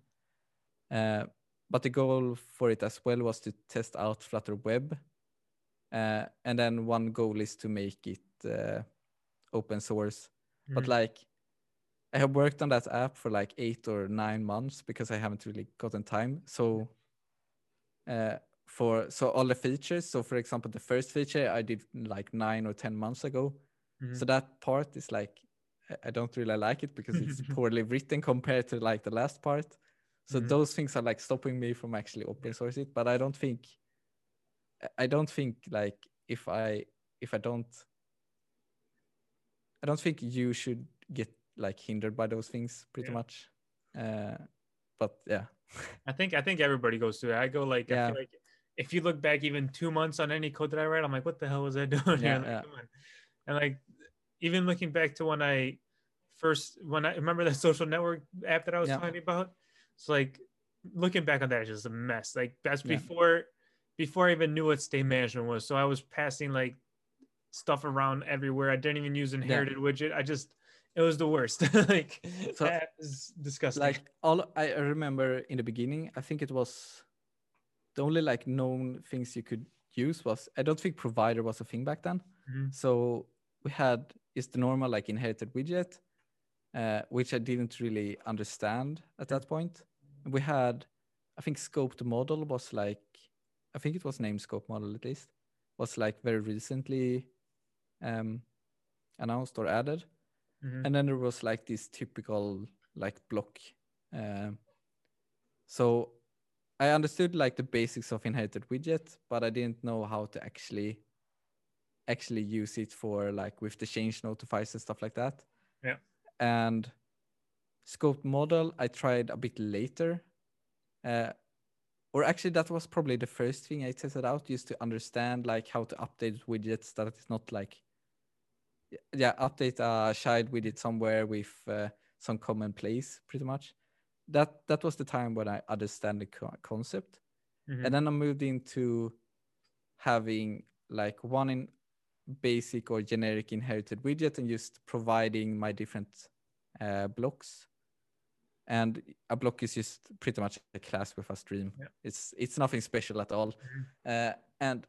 Speaker 2: Uh, but the goal for it as well was to test out Flutter Web, uh, and then one goal is to make it uh, open source. But
Speaker 1: Mhm.
Speaker 2: like, I have worked on that app for like eight or nine months because I haven't really gotten time. So, uh, for so all the features. So, for example, the first feature I did like nine or ten months ago. So
Speaker 1: Mhm.
Speaker 2: that part is like I- I don't really like it because it's poorly written compared to like the last part. So
Speaker 1: Mhm.
Speaker 2: those things are like stopping me from actually open source it. But I don't think I- I don't think like if I if I don't I don't think you should get like hindered by those things pretty
Speaker 1: Yeah.
Speaker 2: much. Uh, but yeah,
Speaker 1: I think I think everybody goes through it. I go like I
Speaker 2: Yeah.
Speaker 1: feel like if you look back even two months on any code that I write, I'm like, what the hell was I doing?
Speaker 2: Yeah, yeah.
Speaker 1: come on. And like even looking back to when I first when I remember that social network app that I was
Speaker 2: Yeah.
Speaker 1: talking about. It's like looking back on that is just a mess. Like that's before before I even knew what state management was. So I was passing like stuff around everywhere. I didn't even use inherited widget. I just it was the worst. like
Speaker 2: So,
Speaker 1: that is disgusting.
Speaker 2: like all I remember in the beginning, I think it was the only like known things you could use was I don't think provider was a thing back then.
Speaker 1: Mhm.
Speaker 2: So we had is the normal like inherited widget, uh, which I didn't really understand at that point. We had, I think scoped model was like, I think it was named scope model at least, was like very recently um, announced or added.
Speaker 1: Mhm.
Speaker 2: And then there was like this typical like block. Um, so I understood like the basics of inherited widget, but I didn't know how to actually actually use it for like with the change notifiers and stuff like that.
Speaker 1: Yeah.
Speaker 2: And scoped model I tried a bit later. Uh, or actually that was probably the first thing I tested out just to understand like how to update widgets that it's not like yeah, update a child widget somewhere with uh, some common place pretty much. That that was the time when I understand the co- concept
Speaker 1: Mhm.
Speaker 2: and then I moved into having like one in basic or generic inherited widget and just providing my different uh, blocks. And a block is just pretty much a class with a stream.
Speaker 1: Yeah.
Speaker 2: It's it's nothing special at all.
Speaker 1: Mhm.
Speaker 2: Uh, and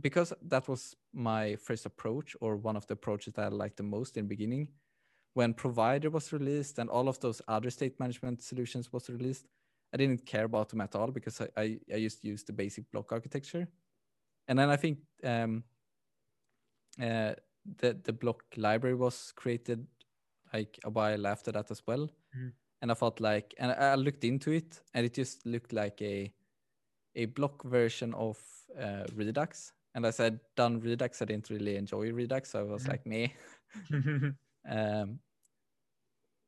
Speaker 2: because that was my first approach or one of the approaches that I liked the most in the beginning, when provider was released and all of those other state management solutions was released, I didn't care about them at all because I, I, I just used the basic block architecture. And then I think um, uh, the, the block library was created like a while after that as well.
Speaker 1: Mhm.
Speaker 2: And I felt like, and I I looked into it and it just looked like a, a block version of uh, Redux. And as I'd done Redux, I didn't really enjoy Redux. So I was
Speaker 1: Mhm.
Speaker 2: like, me Um,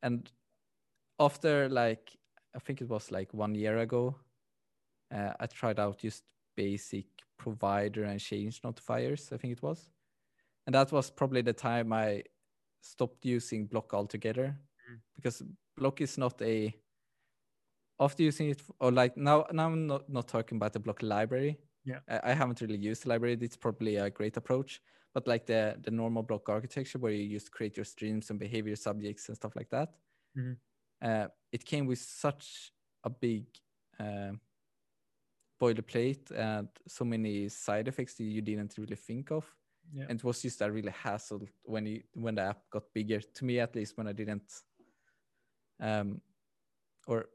Speaker 2: and after like I think it was like one year ago, uh, I tried out just basic provider and change notifiers, I think it was. And that was probably the time I stopped using block altogether
Speaker 1: Mm.
Speaker 2: because block is not a after using it or like now now I'm not, not talking about the block library.
Speaker 1: Yeah.
Speaker 2: I, I haven't really used the library. It's probably a great approach. But like the the normal block architecture where you just create your streams and behavior subjects and stuff like that,
Speaker 1: Mhm.
Speaker 2: uh, it came with such a big uh, boilerplate and so many side effects that you didn't really think of
Speaker 1: Yeah.
Speaker 2: and it was just a really hassle when you when the app got bigger to me at least when i didn't um or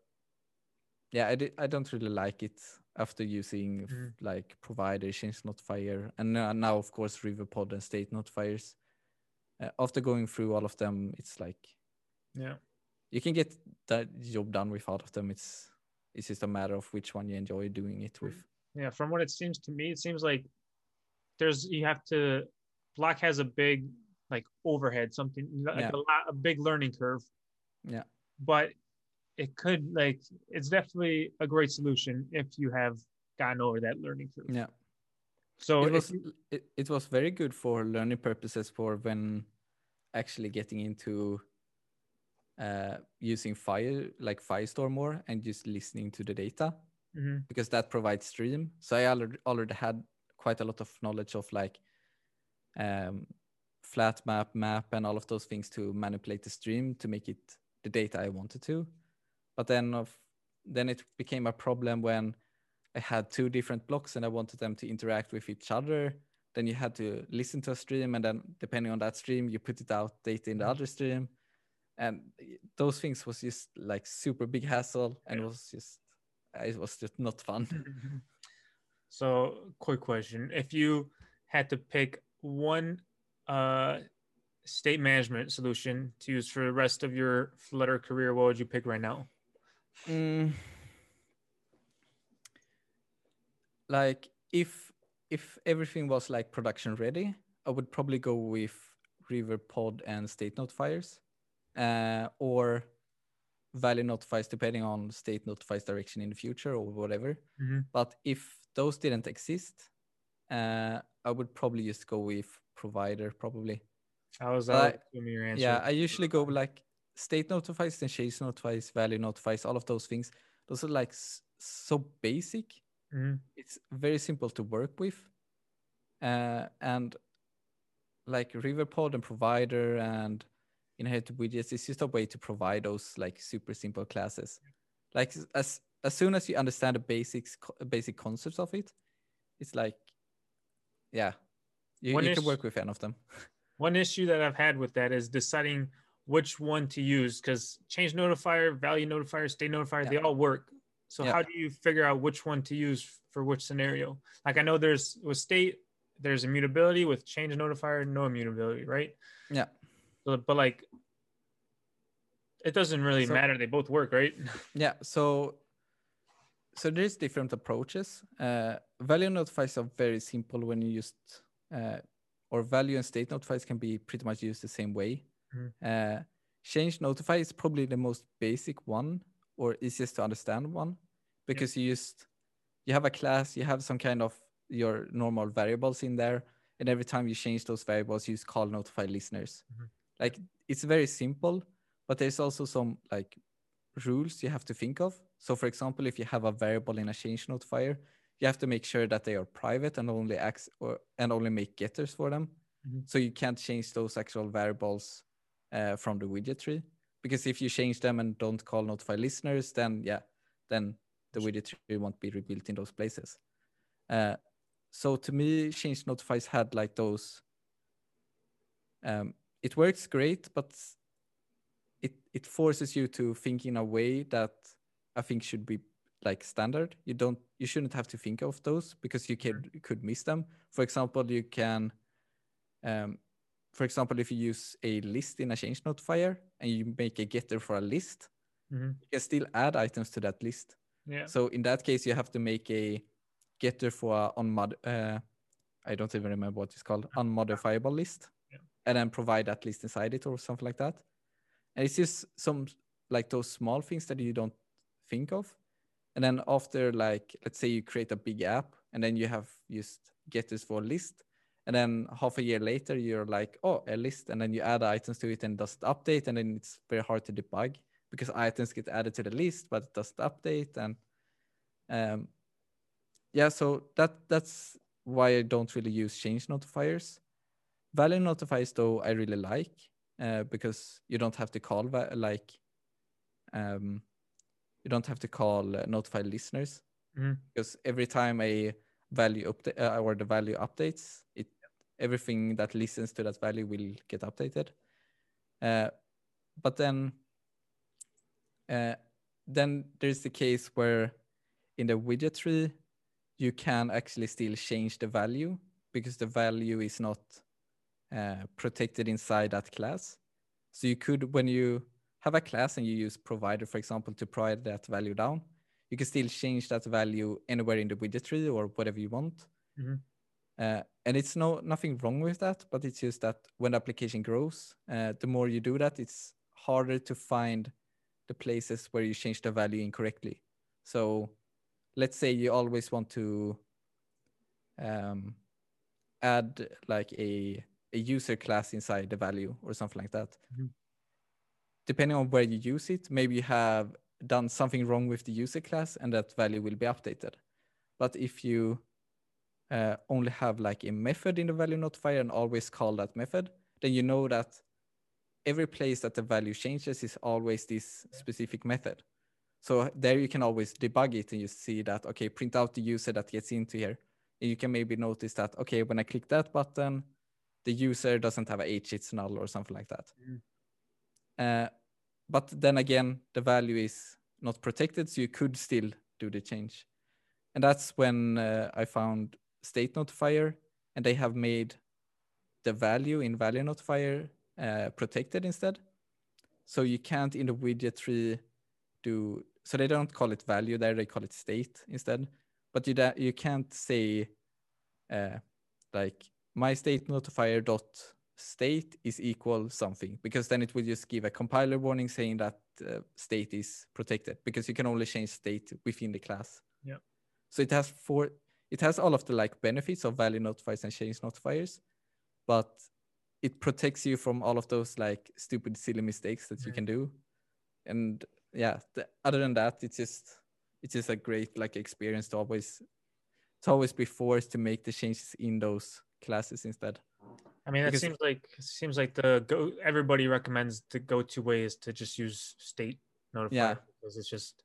Speaker 2: yeah i did i don't really like it after using
Speaker 1: Mhm.
Speaker 2: like provider change notifier and now, now of course riverpod and state notifiers uh, after going through all of them it's like
Speaker 1: Yeah.
Speaker 2: you can get that job done with all of them it's it's just a matter of which one you enjoy doing it with
Speaker 1: Yeah. From what it seems to me, it seems like there's you have to block has a big like overhead, something like
Speaker 2: Yeah.
Speaker 1: a lot a big learning curve.
Speaker 2: Yeah.
Speaker 1: But it could like it's definitely a great solution if you have gotten over that learning curve.
Speaker 2: yeah
Speaker 1: So
Speaker 2: it was
Speaker 1: you-
Speaker 2: it, it was very good for learning purposes for when actually getting into uh using fire like Firestore more and just listening to the data
Speaker 1: Mhm.
Speaker 2: because that provides stream so i already already had quite a lot of knowledge of like um flat map map and all of those things to manipulate the stream to make it the data i wanted to but then of then it became a problem when i had two different blocks and i wanted them to interact with each other. Then you had to listen to a stream and then depending on that stream you put it out data in the other stream. And those things was just like super big hassle and it was just it was just not fun.
Speaker 1: So, quick question: If you had to pick one uh, state management solution to use for the rest of your Flutter career, what would you pick right now?
Speaker 2: Mm. Like if if everything was like production ready, I would probably go with Riverpod and state notifiers, uh, or value notifiers depending on state notifies direction in the future or whatever.
Speaker 1: Mhm.
Speaker 2: But if those didn't exist, uh, I would probably just go with provider probably.
Speaker 1: I was
Speaker 2: Uh,
Speaker 1: uh, assuming your answer.
Speaker 2: Yeah, I usually go like state notifies change notifies, value notifies, all of those things. Those are like so basic.
Speaker 1: Mhm.
Speaker 2: It's very simple to work with. Uh, and like Riverpod and provider and inherited widgets is just a way to provide those like super simple classes. Like as as soon as you understand the basics, basic concepts of it, it's like, yeah, you, you can work with any of them.
Speaker 1: One issue that I've had with that is deciding which one to use because change notifier, value notifier, state notifier,
Speaker 2: Yeah.
Speaker 1: they all work. So
Speaker 2: Yeah.
Speaker 1: how do you figure out which one to use for which scenario? Like I know there's with state, there's immutability with change notifier, no immutability, right?
Speaker 2: Yeah.
Speaker 1: But, but like it doesn't really
Speaker 2: So-
Speaker 1: matter. They both work, right?
Speaker 2: Yeah, so so there's different approaches. Uh, value notifiers are very simple when you just uh, or value and state notifiers can be pretty much used the same way.
Speaker 1: Mhm.
Speaker 2: Uh, change notify is probably the most basic one or easiest to understand one because you just you have a class, you have some kind of your normal variables in there, and every time you change those variables, you just call notify listeners.
Speaker 1: Mhm.
Speaker 2: Like it's very simple, but there's also some like rules you have to think of. So, for example, if you have a variable in a change notifier, you have to make sure that they are private and only acts or and only make getters for them.
Speaker 1: Mhm.
Speaker 2: So you can't change those actual variables uh, from the widget tree because if you change them and don't call notify listeners, then yeah, then the widget tree won't be rebuilt in those places. Uh, so to me, change notifies had like those. Um, it works great, but it it forces you to think in a way that I think should be like standard. You don't you shouldn't have to think of those because you could could miss them. For example, you can um for example, if you use a list in a change notifier and you make a getter for a list,
Speaker 1: Mhm.
Speaker 2: you can still add items to that list.
Speaker 1: Yeah.
Speaker 2: So in that case, you have to make a getter for a unmod. Uh, I don't even remember what it's called, unmodifiable list,
Speaker 1: Yeah.
Speaker 2: and then provide that list inside it or something like that. And it's just some like those small things that you don't think of. And then after like let's say you create a big app and then you have just getters for list. And then half a year later, you're like, oh, a list, and then you add items to it and it doesn't update, and then it's very hard to debug because items get added to the list, but it doesn't update. And um, yeah, so that that's why I don't really use change notifiers. Value notifiers, though, I really like uh, because you don't have to call like um, you don't have to call uh, notify listeners
Speaker 1: Mhm.
Speaker 2: because every time a value update uh, or the value updates, it everything that listens to that value will get updated. Uh, but then, uh, then there's the case where in the widget tree, you can actually still change the value because the value is not uh, protected inside that class. So you could, when you have a class and you use provider, for example, to provide that value down, you can still change that value anywhere in the widget tree or whatever you want.
Speaker 1: Mhm.
Speaker 2: Uh, and it's no nothing wrong with that, but it's just that when the application grows, uh, the more you do that, it's harder to find the places where you change the value incorrectly. So let's say you always want to um, add like a, a user class inside the value or something like that.
Speaker 1: Mhm.
Speaker 2: Depending on where you use it, maybe you have done something wrong with the user class and that value will be updated. But if you uh, only have like a method in the value notifier and always call that method, then you know that every place that the value changes is always this specific method. So there you can always debug it and you see that, okay, print out the user that gets into here. And you can maybe notice that, okay, when I click that button, the user doesn't have a H, it's null or something like that.
Speaker 1: Mhm.
Speaker 2: Uh, but then again, the value is not protected, so you could still do the change. And that's when uh, I found state notifier and they have made the value in value notifier uh, protected instead. So you can't in the widget tree do, so they don't call it value there, they call it state instead. But you, you can't say uh, like my state notifier dot state is equal something because then it will just give a compiler warning saying that uh, state is protected because you can only change state within the class.
Speaker 1: Yeah.
Speaker 2: So it has four, it has all of the like benefits of value notifiers and change notifiers, but it protects you from all of those like stupid silly mistakes that you can do. And yeah, the, other than that, it's just it's just a great like experience to always to always be forced to make the changes in those classes instead.
Speaker 1: I mean,
Speaker 2: Because-
Speaker 1: seems like seems like the go. Everybody recommends the go-to way is to just use state notifier
Speaker 2: Yeah.
Speaker 1: because it's just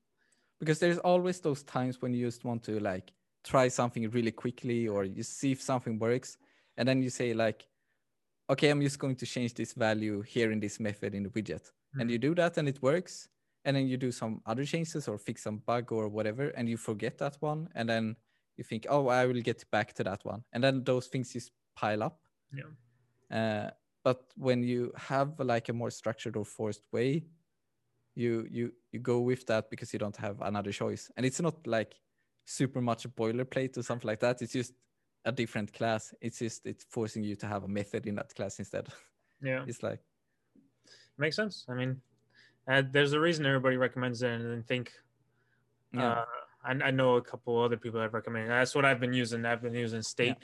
Speaker 2: because there's always those times when you just want to like try something really quickly or you see if something works and then you say like okay i'm just going to change this value here in this method in the widget and
Speaker 1: Mhm.
Speaker 2: you do that and it works and then you do some other changes or fix some bug or whatever and you forget that one and then you think oh i will get back to that one and then those things just pile up
Speaker 1: yeah.
Speaker 2: uh, but when you have like a more structured or forced way you you you go with that because you don't have another choice and it's not like super much a boilerplate or something like that it's just a different class it's just it's forcing you to have a method in that class instead
Speaker 1: Yeah,
Speaker 2: it's like
Speaker 1: makes sense. I mean, uh, there's a reason everybody recommends it, and think
Speaker 2: yeah
Speaker 1: uh, I, I know a couple other people have recommended. That's what I've been using. I've been using state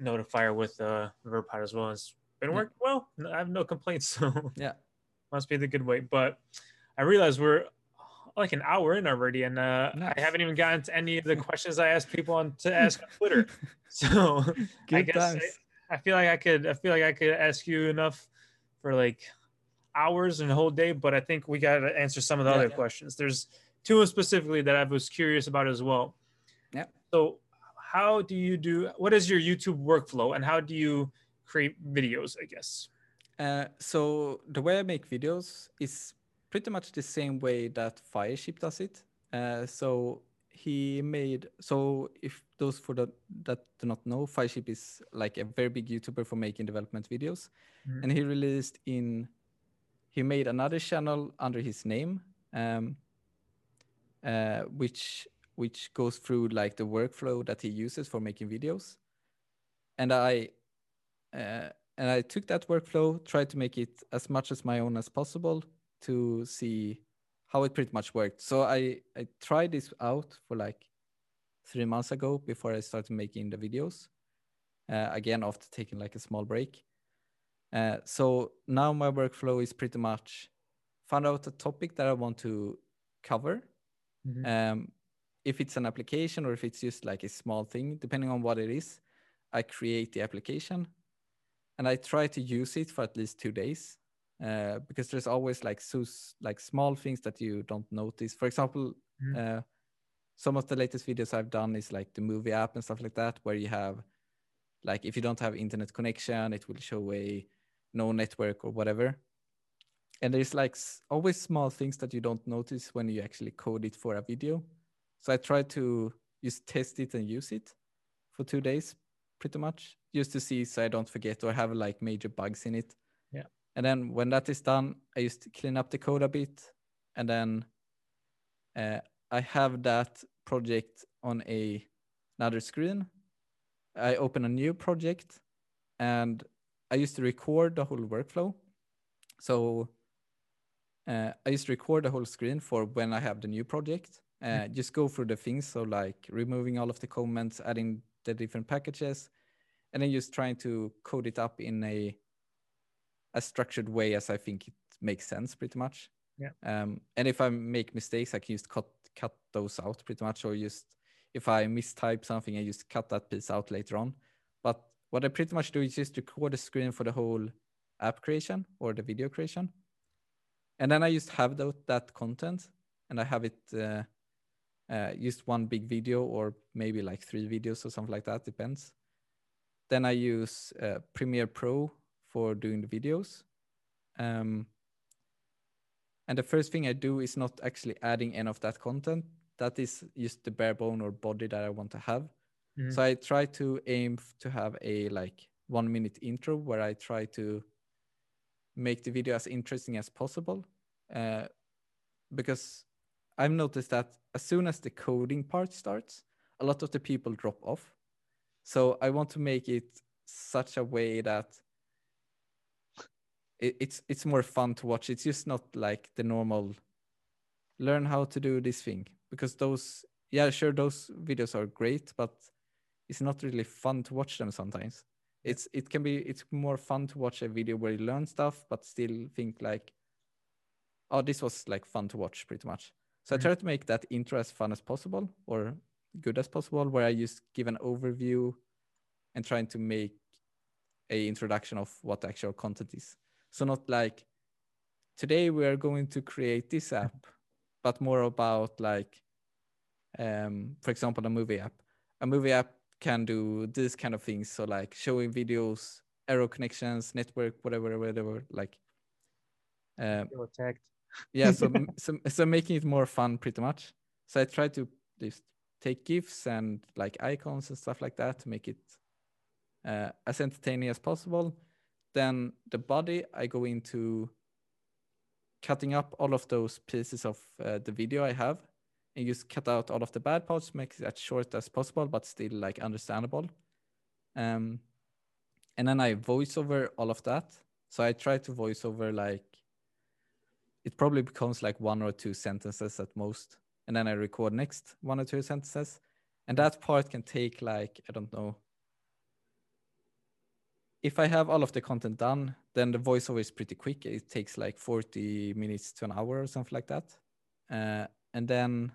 Speaker 1: notifier with uh, Riverpod as well. It's been
Speaker 2: Yeah.
Speaker 1: working well. I have no complaints. So
Speaker 2: yeah
Speaker 1: must be the good way. But I realize we're like an hour in already, and uh,
Speaker 2: Nice.
Speaker 1: I haven't even gotten to any of the questions I asked people on to ask on Twitter. So I guess I, I feel like I could I feel like I could ask you enough for like hours and a whole day, but I think we got to answer some of the
Speaker 2: Yeah.
Speaker 1: other questions. There's two specifically that I was curious about as well.
Speaker 2: Yeah.
Speaker 1: So how do you do what is your YouTube workflow and how do you create videos, I guess?
Speaker 2: Uh, so the way I make videos is pretty much the same way that Fireship does it. Uh, so he made so if those for the that do not know, Fireship is like a very big YouTuber for making development videos,
Speaker 1: Mhm.
Speaker 2: and he released in he made another channel under his name, um, uh, which which goes through like the workflow that he uses for making videos, and I uh, and I took that workflow, tried to make it as much as my own as possible to see how it pretty much worked. So I I tried this out for like three months ago before I started making the videos. Uh, again, after taking like a small break. Uh, so now my workflow is pretty much find out a topic that I want to cover.
Speaker 1: Mhm.
Speaker 2: Um, if it's an application or if it's just like a small thing, depending on what it is, I create the application and I try to use it for at least two days. Uh, because there's always like so like small things that you don't notice. For example,
Speaker 1: Mhm.
Speaker 2: uh, some of the latest videos I've done is like the movie app and stuff like that, where you have like if you don't have internet connection, it will show a no network or whatever. And there's like always small things that you don't notice when you actually code it for a video. So I try to just test it and use it for two days, pretty much, just to see so I don't forget or have like major bugs in it. And then when that is done, I just clean up the code a bit, and then uh, I have that project on a another screen. I open a new project, and I used to record the whole workflow. So uh, I just record the whole screen for when I have the new project. Uh, Just go through the things, so like removing all of the comments, adding the different packages, and then just trying to code it up in a as structured way as I think it makes sense, pretty much.
Speaker 1: Yeah.
Speaker 2: Um, and if I make mistakes, I can just cut cut those out pretty much, or just if I mistype something, I just cut that piece out later on. But what I pretty much do is just record the screen for the whole app creation or the video creation, and then I just have that content, and I have it uh, uh, just one big video or maybe like three videos or something like that, depends. Then I use uh, Premiere Pro for doing the videos. Um, and the first thing I do is not actually adding any of that content. That is just the bare bone or body that I want to have.
Speaker 1: Mhm.
Speaker 2: So I try to aim to have a like one minute intro where I try to make the video as interesting as possible. Uh, because I've noticed that as soon as the coding part starts, a lot of the people drop off. So I want to make it such a way that it, it's it's more fun to watch. It's just not like the normal learn how to do this thing because those yeah sure those videos are great, but it's not really fun to watch them sometimes. It's it can be it's more fun to watch a video where you learn stuff but still think like oh this was like fun to watch pretty much. So
Speaker 1: Mhm.
Speaker 2: I try to make that intro as fun as possible or good as possible where I just give an overview and trying to make a introduction of what the actual content is. So not like today we are going to create this app, but more about like, um, for example, a movie app. A movie app can do these kind of things. So like showing videos, arrow connections, network, whatever, whatever. Like, um,
Speaker 1: attacked.
Speaker 2: yeah. So, so so making it more fun, pretty much. So I try to just take gifs and like icons and stuff like that to make it uh, as entertaining as possible. Then the body, I go into cutting up all of those pieces of uh, the video I have and just cut out all of the bad parts, make it as short as possible, but still like understandable. Um, and then I voice over all of that. So I try to voice over like it probably becomes like one or two sentences at most. And then I record next one or two sentences. And that part can take like, I don't know. If I have all of the content done, then the voiceover is pretty quick. It takes like 40 minutes to an hour or something like that. Uh, and then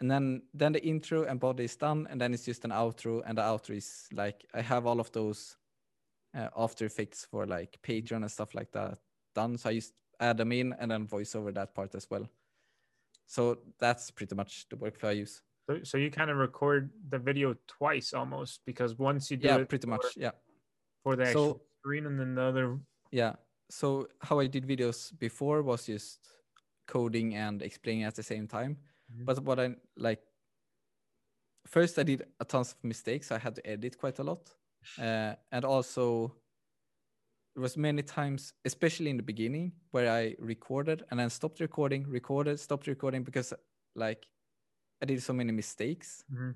Speaker 2: and then then the intro and body is done and then it's just an outro and the outro is like i have all of those uh, after effects for like patreon and stuff like that done so i just add them in and then voice over that part as well so that's pretty much the workflow i use
Speaker 1: So, so you kind of record the video twice almost because once you do
Speaker 2: yeah
Speaker 1: it
Speaker 2: pretty much yeah
Speaker 1: for the actual
Speaker 2: So-
Speaker 1: screen and then the other.
Speaker 2: yeah so how i did videos before was just coding and explaining at the same time
Speaker 1: Mhm.
Speaker 2: but what i like first i did a tons of mistakes i had to edit quite a lot uh, and also there was many times especially in the beginning where i recorded and then stopped recording recorded stopped recording because like i did so many mistakes
Speaker 1: Mhm.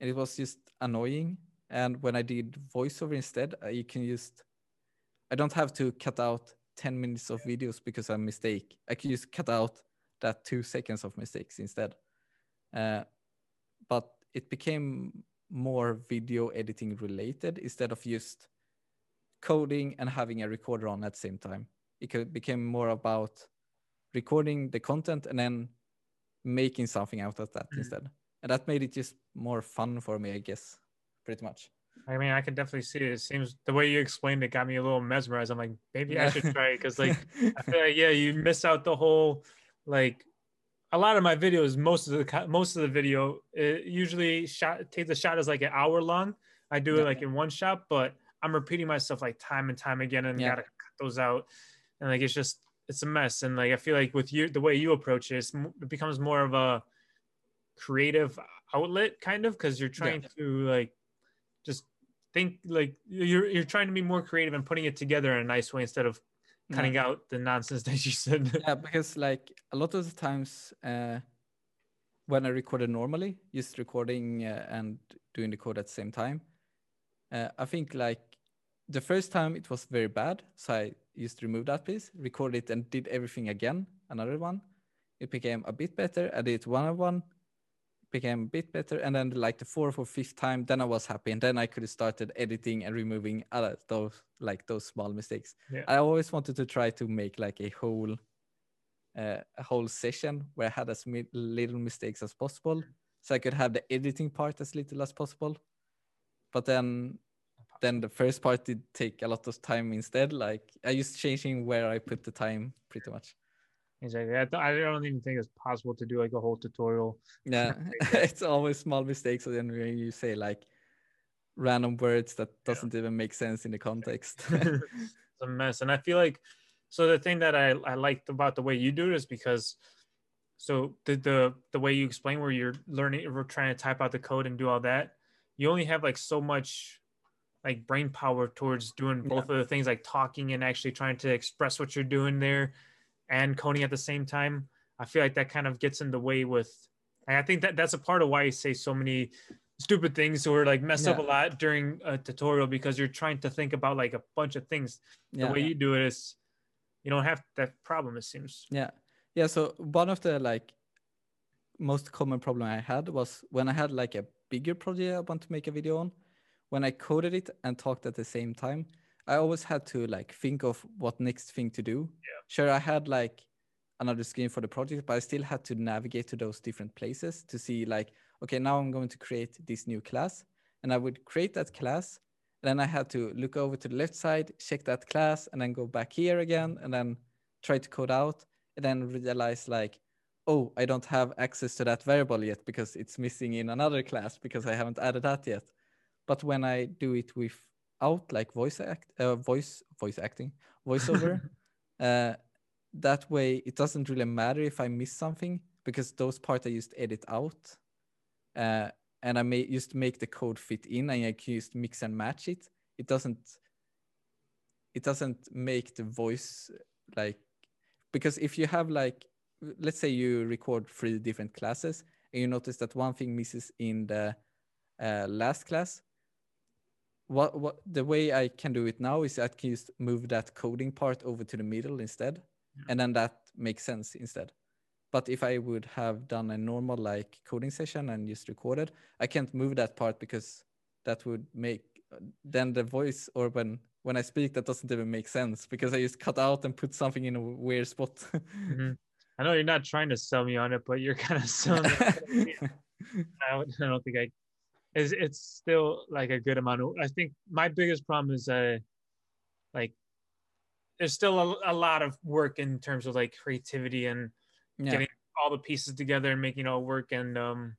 Speaker 2: and it was just annoying and when i did voiceover instead uh, you can just i don't have to cut out 10 minutes of videos because of a mistake i can just cut out that two seconds of mistakes instead uh, but it became more video editing related instead of just coding and having a recorder on at the same time. It became more about recording the content and then making something out of that mm-hmm. instead. And that made it just more fun for me, I guess, pretty much.
Speaker 1: I mean, I can definitely see it. It seems the way you explained it got me a little mesmerized. I'm like, maybe I should try it because, like, I feel like yeah, you miss out the whole like a lot of my videos. Most of the most of the video it usually shot take the shot is like an hour long. I do yeah. it like in one shot, but I'm repeating myself like time and time again, and yeah. gotta cut those out. And like it's just it's a mess. And like I feel like with you, the way you approach it, it becomes more of a creative outlet, kind of, because you're trying yeah. to like just think like you're you're trying to be more creative and putting it together in a nice way instead of cutting yeah. out the nonsense that you said.
Speaker 2: yeah, because like a lot of the times uh, when I recorded normally, just recording uh, and doing the code at the same time, uh, I think like the first time it was very bad, so I used to remove that piece, record it, and did everything again. Another one, it became a bit better. I did one of one, became a bit better, and then like the fourth or fifth time, then I was happy, and then I could have started editing and removing other those like those small mistakes. Yeah. I always wanted to try to make like a whole uh, a whole session where I had as little mistakes as possible, so I could have the editing part as little as possible. But then then the first part did take a lot of time instead. Like I just changing where I put the time pretty much.
Speaker 1: Exactly. I, I don't even think it's possible to do like a whole tutorial.
Speaker 2: Yeah, it's always small mistakes. And then when you say like random words that doesn't yeah. even make sense in the context.
Speaker 1: it's a mess. And I feel like so the thing that I, I liked about the way you do it is because so the, the the way you explain where you're learning we're trying to type out the code and do all that, you only have like so much like brain power towards doing both yeah. of the things like talking and actually trying to express what you're doing there and coding at the same time. I feel like that kind of gets in the way with I think that that's a part of why I say so many stupid things or like mess yeah. up a lot during a tutorial because you're trying to think about like a bunch of things. Yeah. The way you do it is you don't have that problem it seems.
Speaker 2: Yeah. Yeah, so one of the like most common problem I had was when I had like a bigger project I want to make a video on when I coded it and talked at the same time, I always had to like think of what next thing to do.
Speaker 1: Yeah.
Speaker 2: Sure, I had like another screen for the project, but I still had to navigate to those different places to see like, okay, now I'm going to create this new class. And I would create that class. And then I had to look over to the left side, check that class, and then go back here again, and then try to code out, and then realize like, oh, I don't have access to that variable yet because it's missing in another class because I haven't added that yet. But when I do it without like voice act, uh, voice voice acting, voiceover, uh, that way it doesn't really matter if I miss something because those parts I just edit out, uh, and I may just make the code fit in, and I can just mix and match it. It doesn't. It doesn't make the voice like because if you have like let's say you record three different classes and you notice that one thing misses in the uh, last class what what the way I can do it now is I can just move that coding part over to the middle instead, yeah. and then that makes sense instead. But if I would have done a normal like coding session and just recorded, I can't move that part because that would make then the voice or when when I speak that doesn't even make sense because I just cut out and put something in a weird spot.
Speaker 1: mm-hmm. I know you're not trying to sell me on it, but you're kind of selling. I don't think I is it's still like a good amount of i think my biggest problem is uh like there's still a, a lot of work in terms of like creativity and yeah. getting all the pieces together and making it all work and um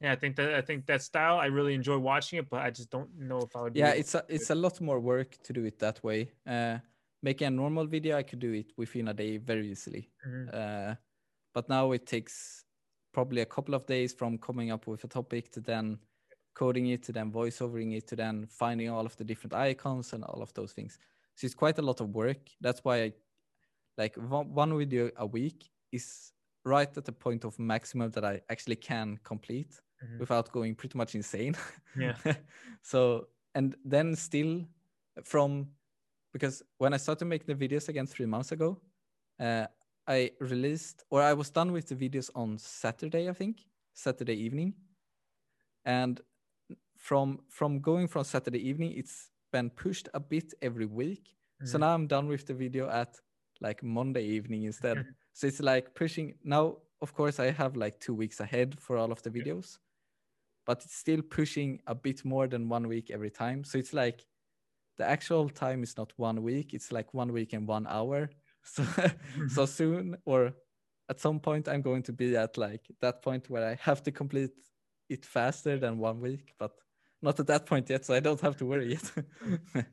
Speaker 1: yeah i think that i think that style i really enjoy watching it but i just don't know if i would
Speaker 2: yeah it's a it's a lot more work to do it that way uh making a normal video i could do it within a day very easily mm-hmm. uh but now it takes probably a couple of days from coming up with a topic to then coding it to then voiceovering it to then finding all of the different icons and all of those things. So it's quite a lot of work. That's why I like one video a week is right at the point of maximum that I actually can complete mm-hmm. without going pretty much insane.
Speaker 1: Yeah.
Speaker 2: so and then still from because when I started making the videos again three months ago, uh, I released or I was done with the videos on Saturday, I think, Saturday evening and from from going from Saturday evening, it's been pushed a bit every week. So
Speaker 1: Mhm.
Speaker 2: now I'm done with the video at like Monday evening instead. so it's like pushing now. Of course, I have like two weeks ahead for all of the videos, but it's still pushing a bit more than one week every time. So it's like the actual time is not one week; it's like one week and one hour. So so soon or at some point I'm going to be at like that point where I have to complete it faster than one week, but not at that point yet, so I don't have to worry yet.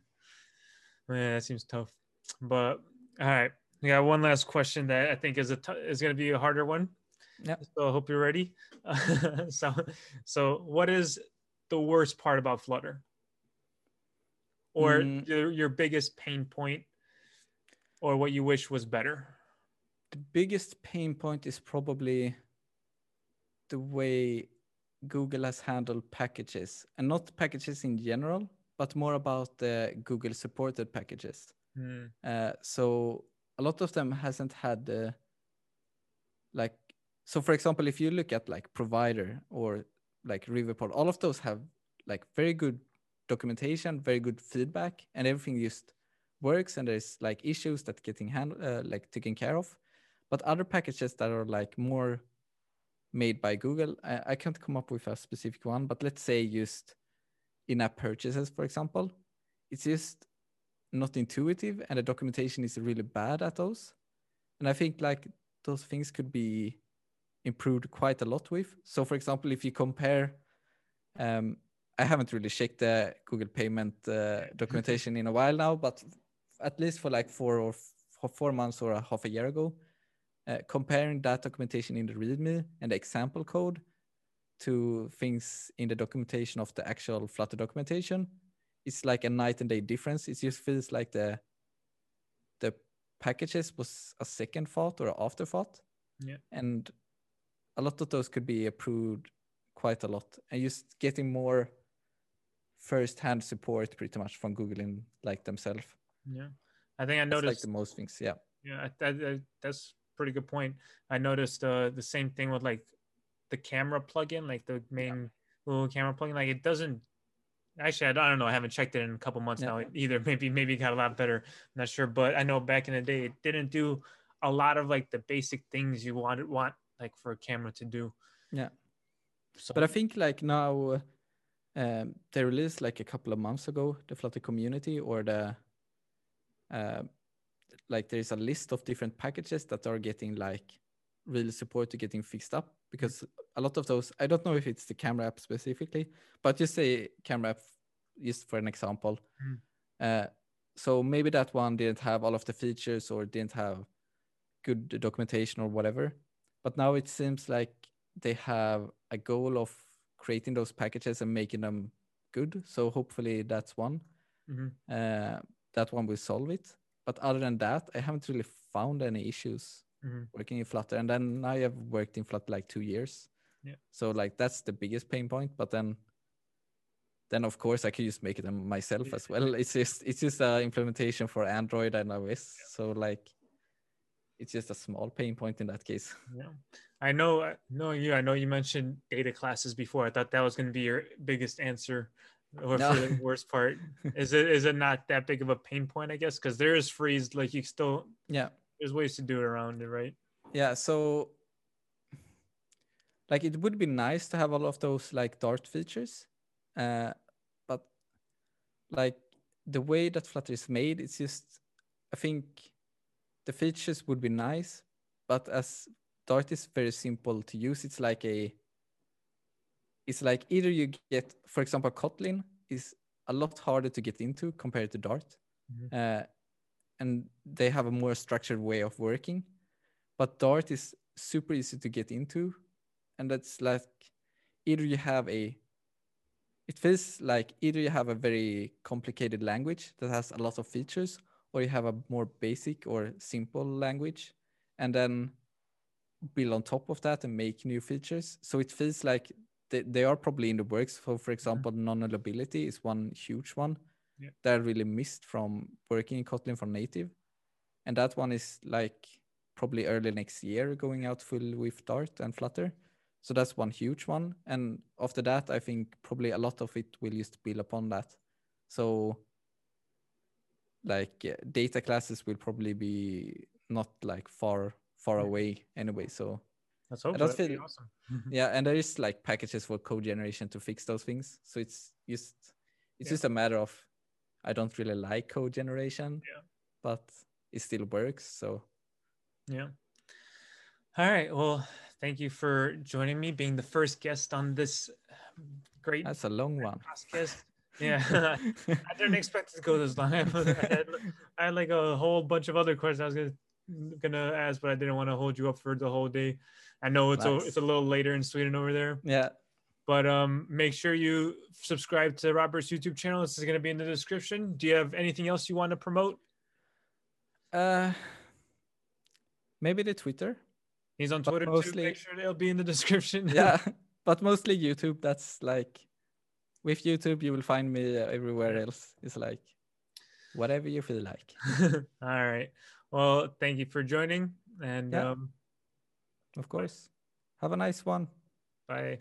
Speaker 1: Yeah, that seems tough. But all right, we got one last question that I think is a t- is going to be a harder one.
Speaker 2: Yeah.
Speaker 1: So I hope you're ready. so, so what is the worst part about Flutter, or
Speaker 2: Mm.
Speaker 1: your, your biggest pain point, or what you wish was better?
Speaker 2: the biggest pain point is probably the way Google has handled packages and not packages in general, but more about the Google supported packages.
Speaker 1: Hmm,
Speaker 2: Uh, so a lot of them hasn't had the like so for example if you look at like provider or like riverpod all of those have like very good documentation very good feedback and everything just works and there's like issues that getting hand uh, like taken care of but other packages that are like more made by google. I, I can't come up with a specific one but let's say just in-app purchases for example. It's just not intuitive and the documentation is really bad at those. And i think like those things could be improved quite a lot with. So for example if you compare um, i haven't really checked the google payment uh, documentation in a while now but at least for like four or four months or a half a year ago uh, comparing that documentation in the readme and the example code to things in the documentation of the actual flutter documentation it's like a night and day difference. It just feels like the the packages was a second thought or an afterthought.
Speaker 1: Yeah.
Speaker 2: And a lot of those could be approved quite a lot. And just getting more first hand support pretty much from Google in like themselves.
Speaker 1: Yeah, I think I
Speaker 2: That's like
Speaker 1: noticed.
Speaker 2: the most things. Yeah.
Speaker 1: Yeah, I- that, that, that's pretty good point. I noticed uh, the same thing with like the camera plugin, like the main little camera plugin. Like it doesn't. Actually, I don't, I don't know. I haven't checked it in a couple months
Speaker 2: Yeah.
Speaker 1: now either. Maybe maybe it got a lot better. I'm not sure, but I know back in the day it didn't do a lot of like the basic things you wanted want like for a camera to do.
Speaker 2: Yeah.
Speaker 1: So,
Speaker 2: But I think like now um, they released like a couple of months ago the Flutter community or the uh, like there's a list of different packages that are getting like real support to getting fixed up because a lot of those I don't know if it's the camera app specifically, but just say camera app just for an example.
Speaker 1: Mm.
Speaker 2: Uh, so maybe that one didn't have all of the features or didn't have good documentation or whatever. But now it seems like they have a goal of creating those packages and making them good. So hopefully that's one.
Speaker 1: Mhm.
Speaker 2: Uh, that one will solve it. But other than that, I haven't really found any issues
Speaker 1: Mhm.
Speaker 2: working in Flutter. And then I have worked in Flutter like two years.
Speaker 1: Yeah.
Speaker 2: So like that's the biggest pain point. But then then of course I could just make it myself
Speaker 1: Yeah.
Speaker 2: as well. It's just it's just a implementation for Android and iOS. So like it's just a small pain point in that case.
Speaker 1: Yeah, I know. I know you. I know you mentioned data classes before. I thought that was going to be your biggest answer, or
Speaker 2: No.
Speaker 1: for the worst part. Is it? Is it not that big of a pain point? I guess because there is freezed. Like you still
Speaker 2: Yeah.
Speaker 1: there's ways to do it around it, right?
Speaker 2: Yeah, so like it would be nice to have all of those like Dart features, uh, but like the way that Flutter is made, it's just I think the features would be nice, but as Dart is very simple to use, it's like a it's like either you get, for example, Kotlin is a lot harder to get into compared to Dart,
Speaker 1: Mhm.
Speaker 2: uh, and they have a more structured way of working but Dart is super easy to get into, and that's like either you have a it feels like either you have a very complicated language that has a lot of features, or you have a more basic or simple language, and then build on top of that and make new features. So it feels like they, they are probably in the works. So, for example, non-nullability is one huge one
Speaker 1: Yeah.
Speaker 2: that I really missed from working in Kotlin for native, and that one is like probably early next year going out full with Dart and Flutter. So that's one huge one. And after that, I think probably a lot of it will just build upon that. So like uh, data classes will probably be not like far far away anyway. So
Speaker 1: Let's hope so.
Speaker 2: don't
Speaker 1: That'd be
Speaker 2: feel-
Speaker 1: awesome.
Speaker 2: yeah, and there is like packages for code generation to fix those things. So it's just it's
Speaker 1: Yeah.
Speaker 2: just a matter of I don't really like code generation,
Speaker 1: Yeah.
Speaker 2: but it still works. So
Speaker 1: Yeah. All right. Well, thank you for joining me, being the first guest on this um, great
Speaker 2: that's a long one.
Speaker 1: podcast. Yeah. I didn't expect it to go this long. I had, I had like a whole bunch of other questions I was gonna gonna ask, but I didn't want to hold you up for the whole day. I know it's a, it's a little later in Sweden over there,
Speaker 2: yeah,
Speaker 1: but um, make sure you subscribe to Robert's YouTube channel. This is gonna be in the description. Do you have anything else you want to promote?
Speaker 2: uh, maybe the Twitter.
Speaker 1: He's on
Speaker 2: But
Speaker 1: Twitter too.
Speaker 2: mostly-
Speaker 1: Make sure they'll be in the description.
Speaker 2: yeah, but mostly YouTube. That's like with YouTube, you will find me everywhere else. It's like whatever you feel like.
Speaker 1: All right. Well, thank you for joining, and
Speaker 2: Yeah.
Speaker 1: um,
Speaker 2: Of course. Have a nice one.
Speaker 1: bye.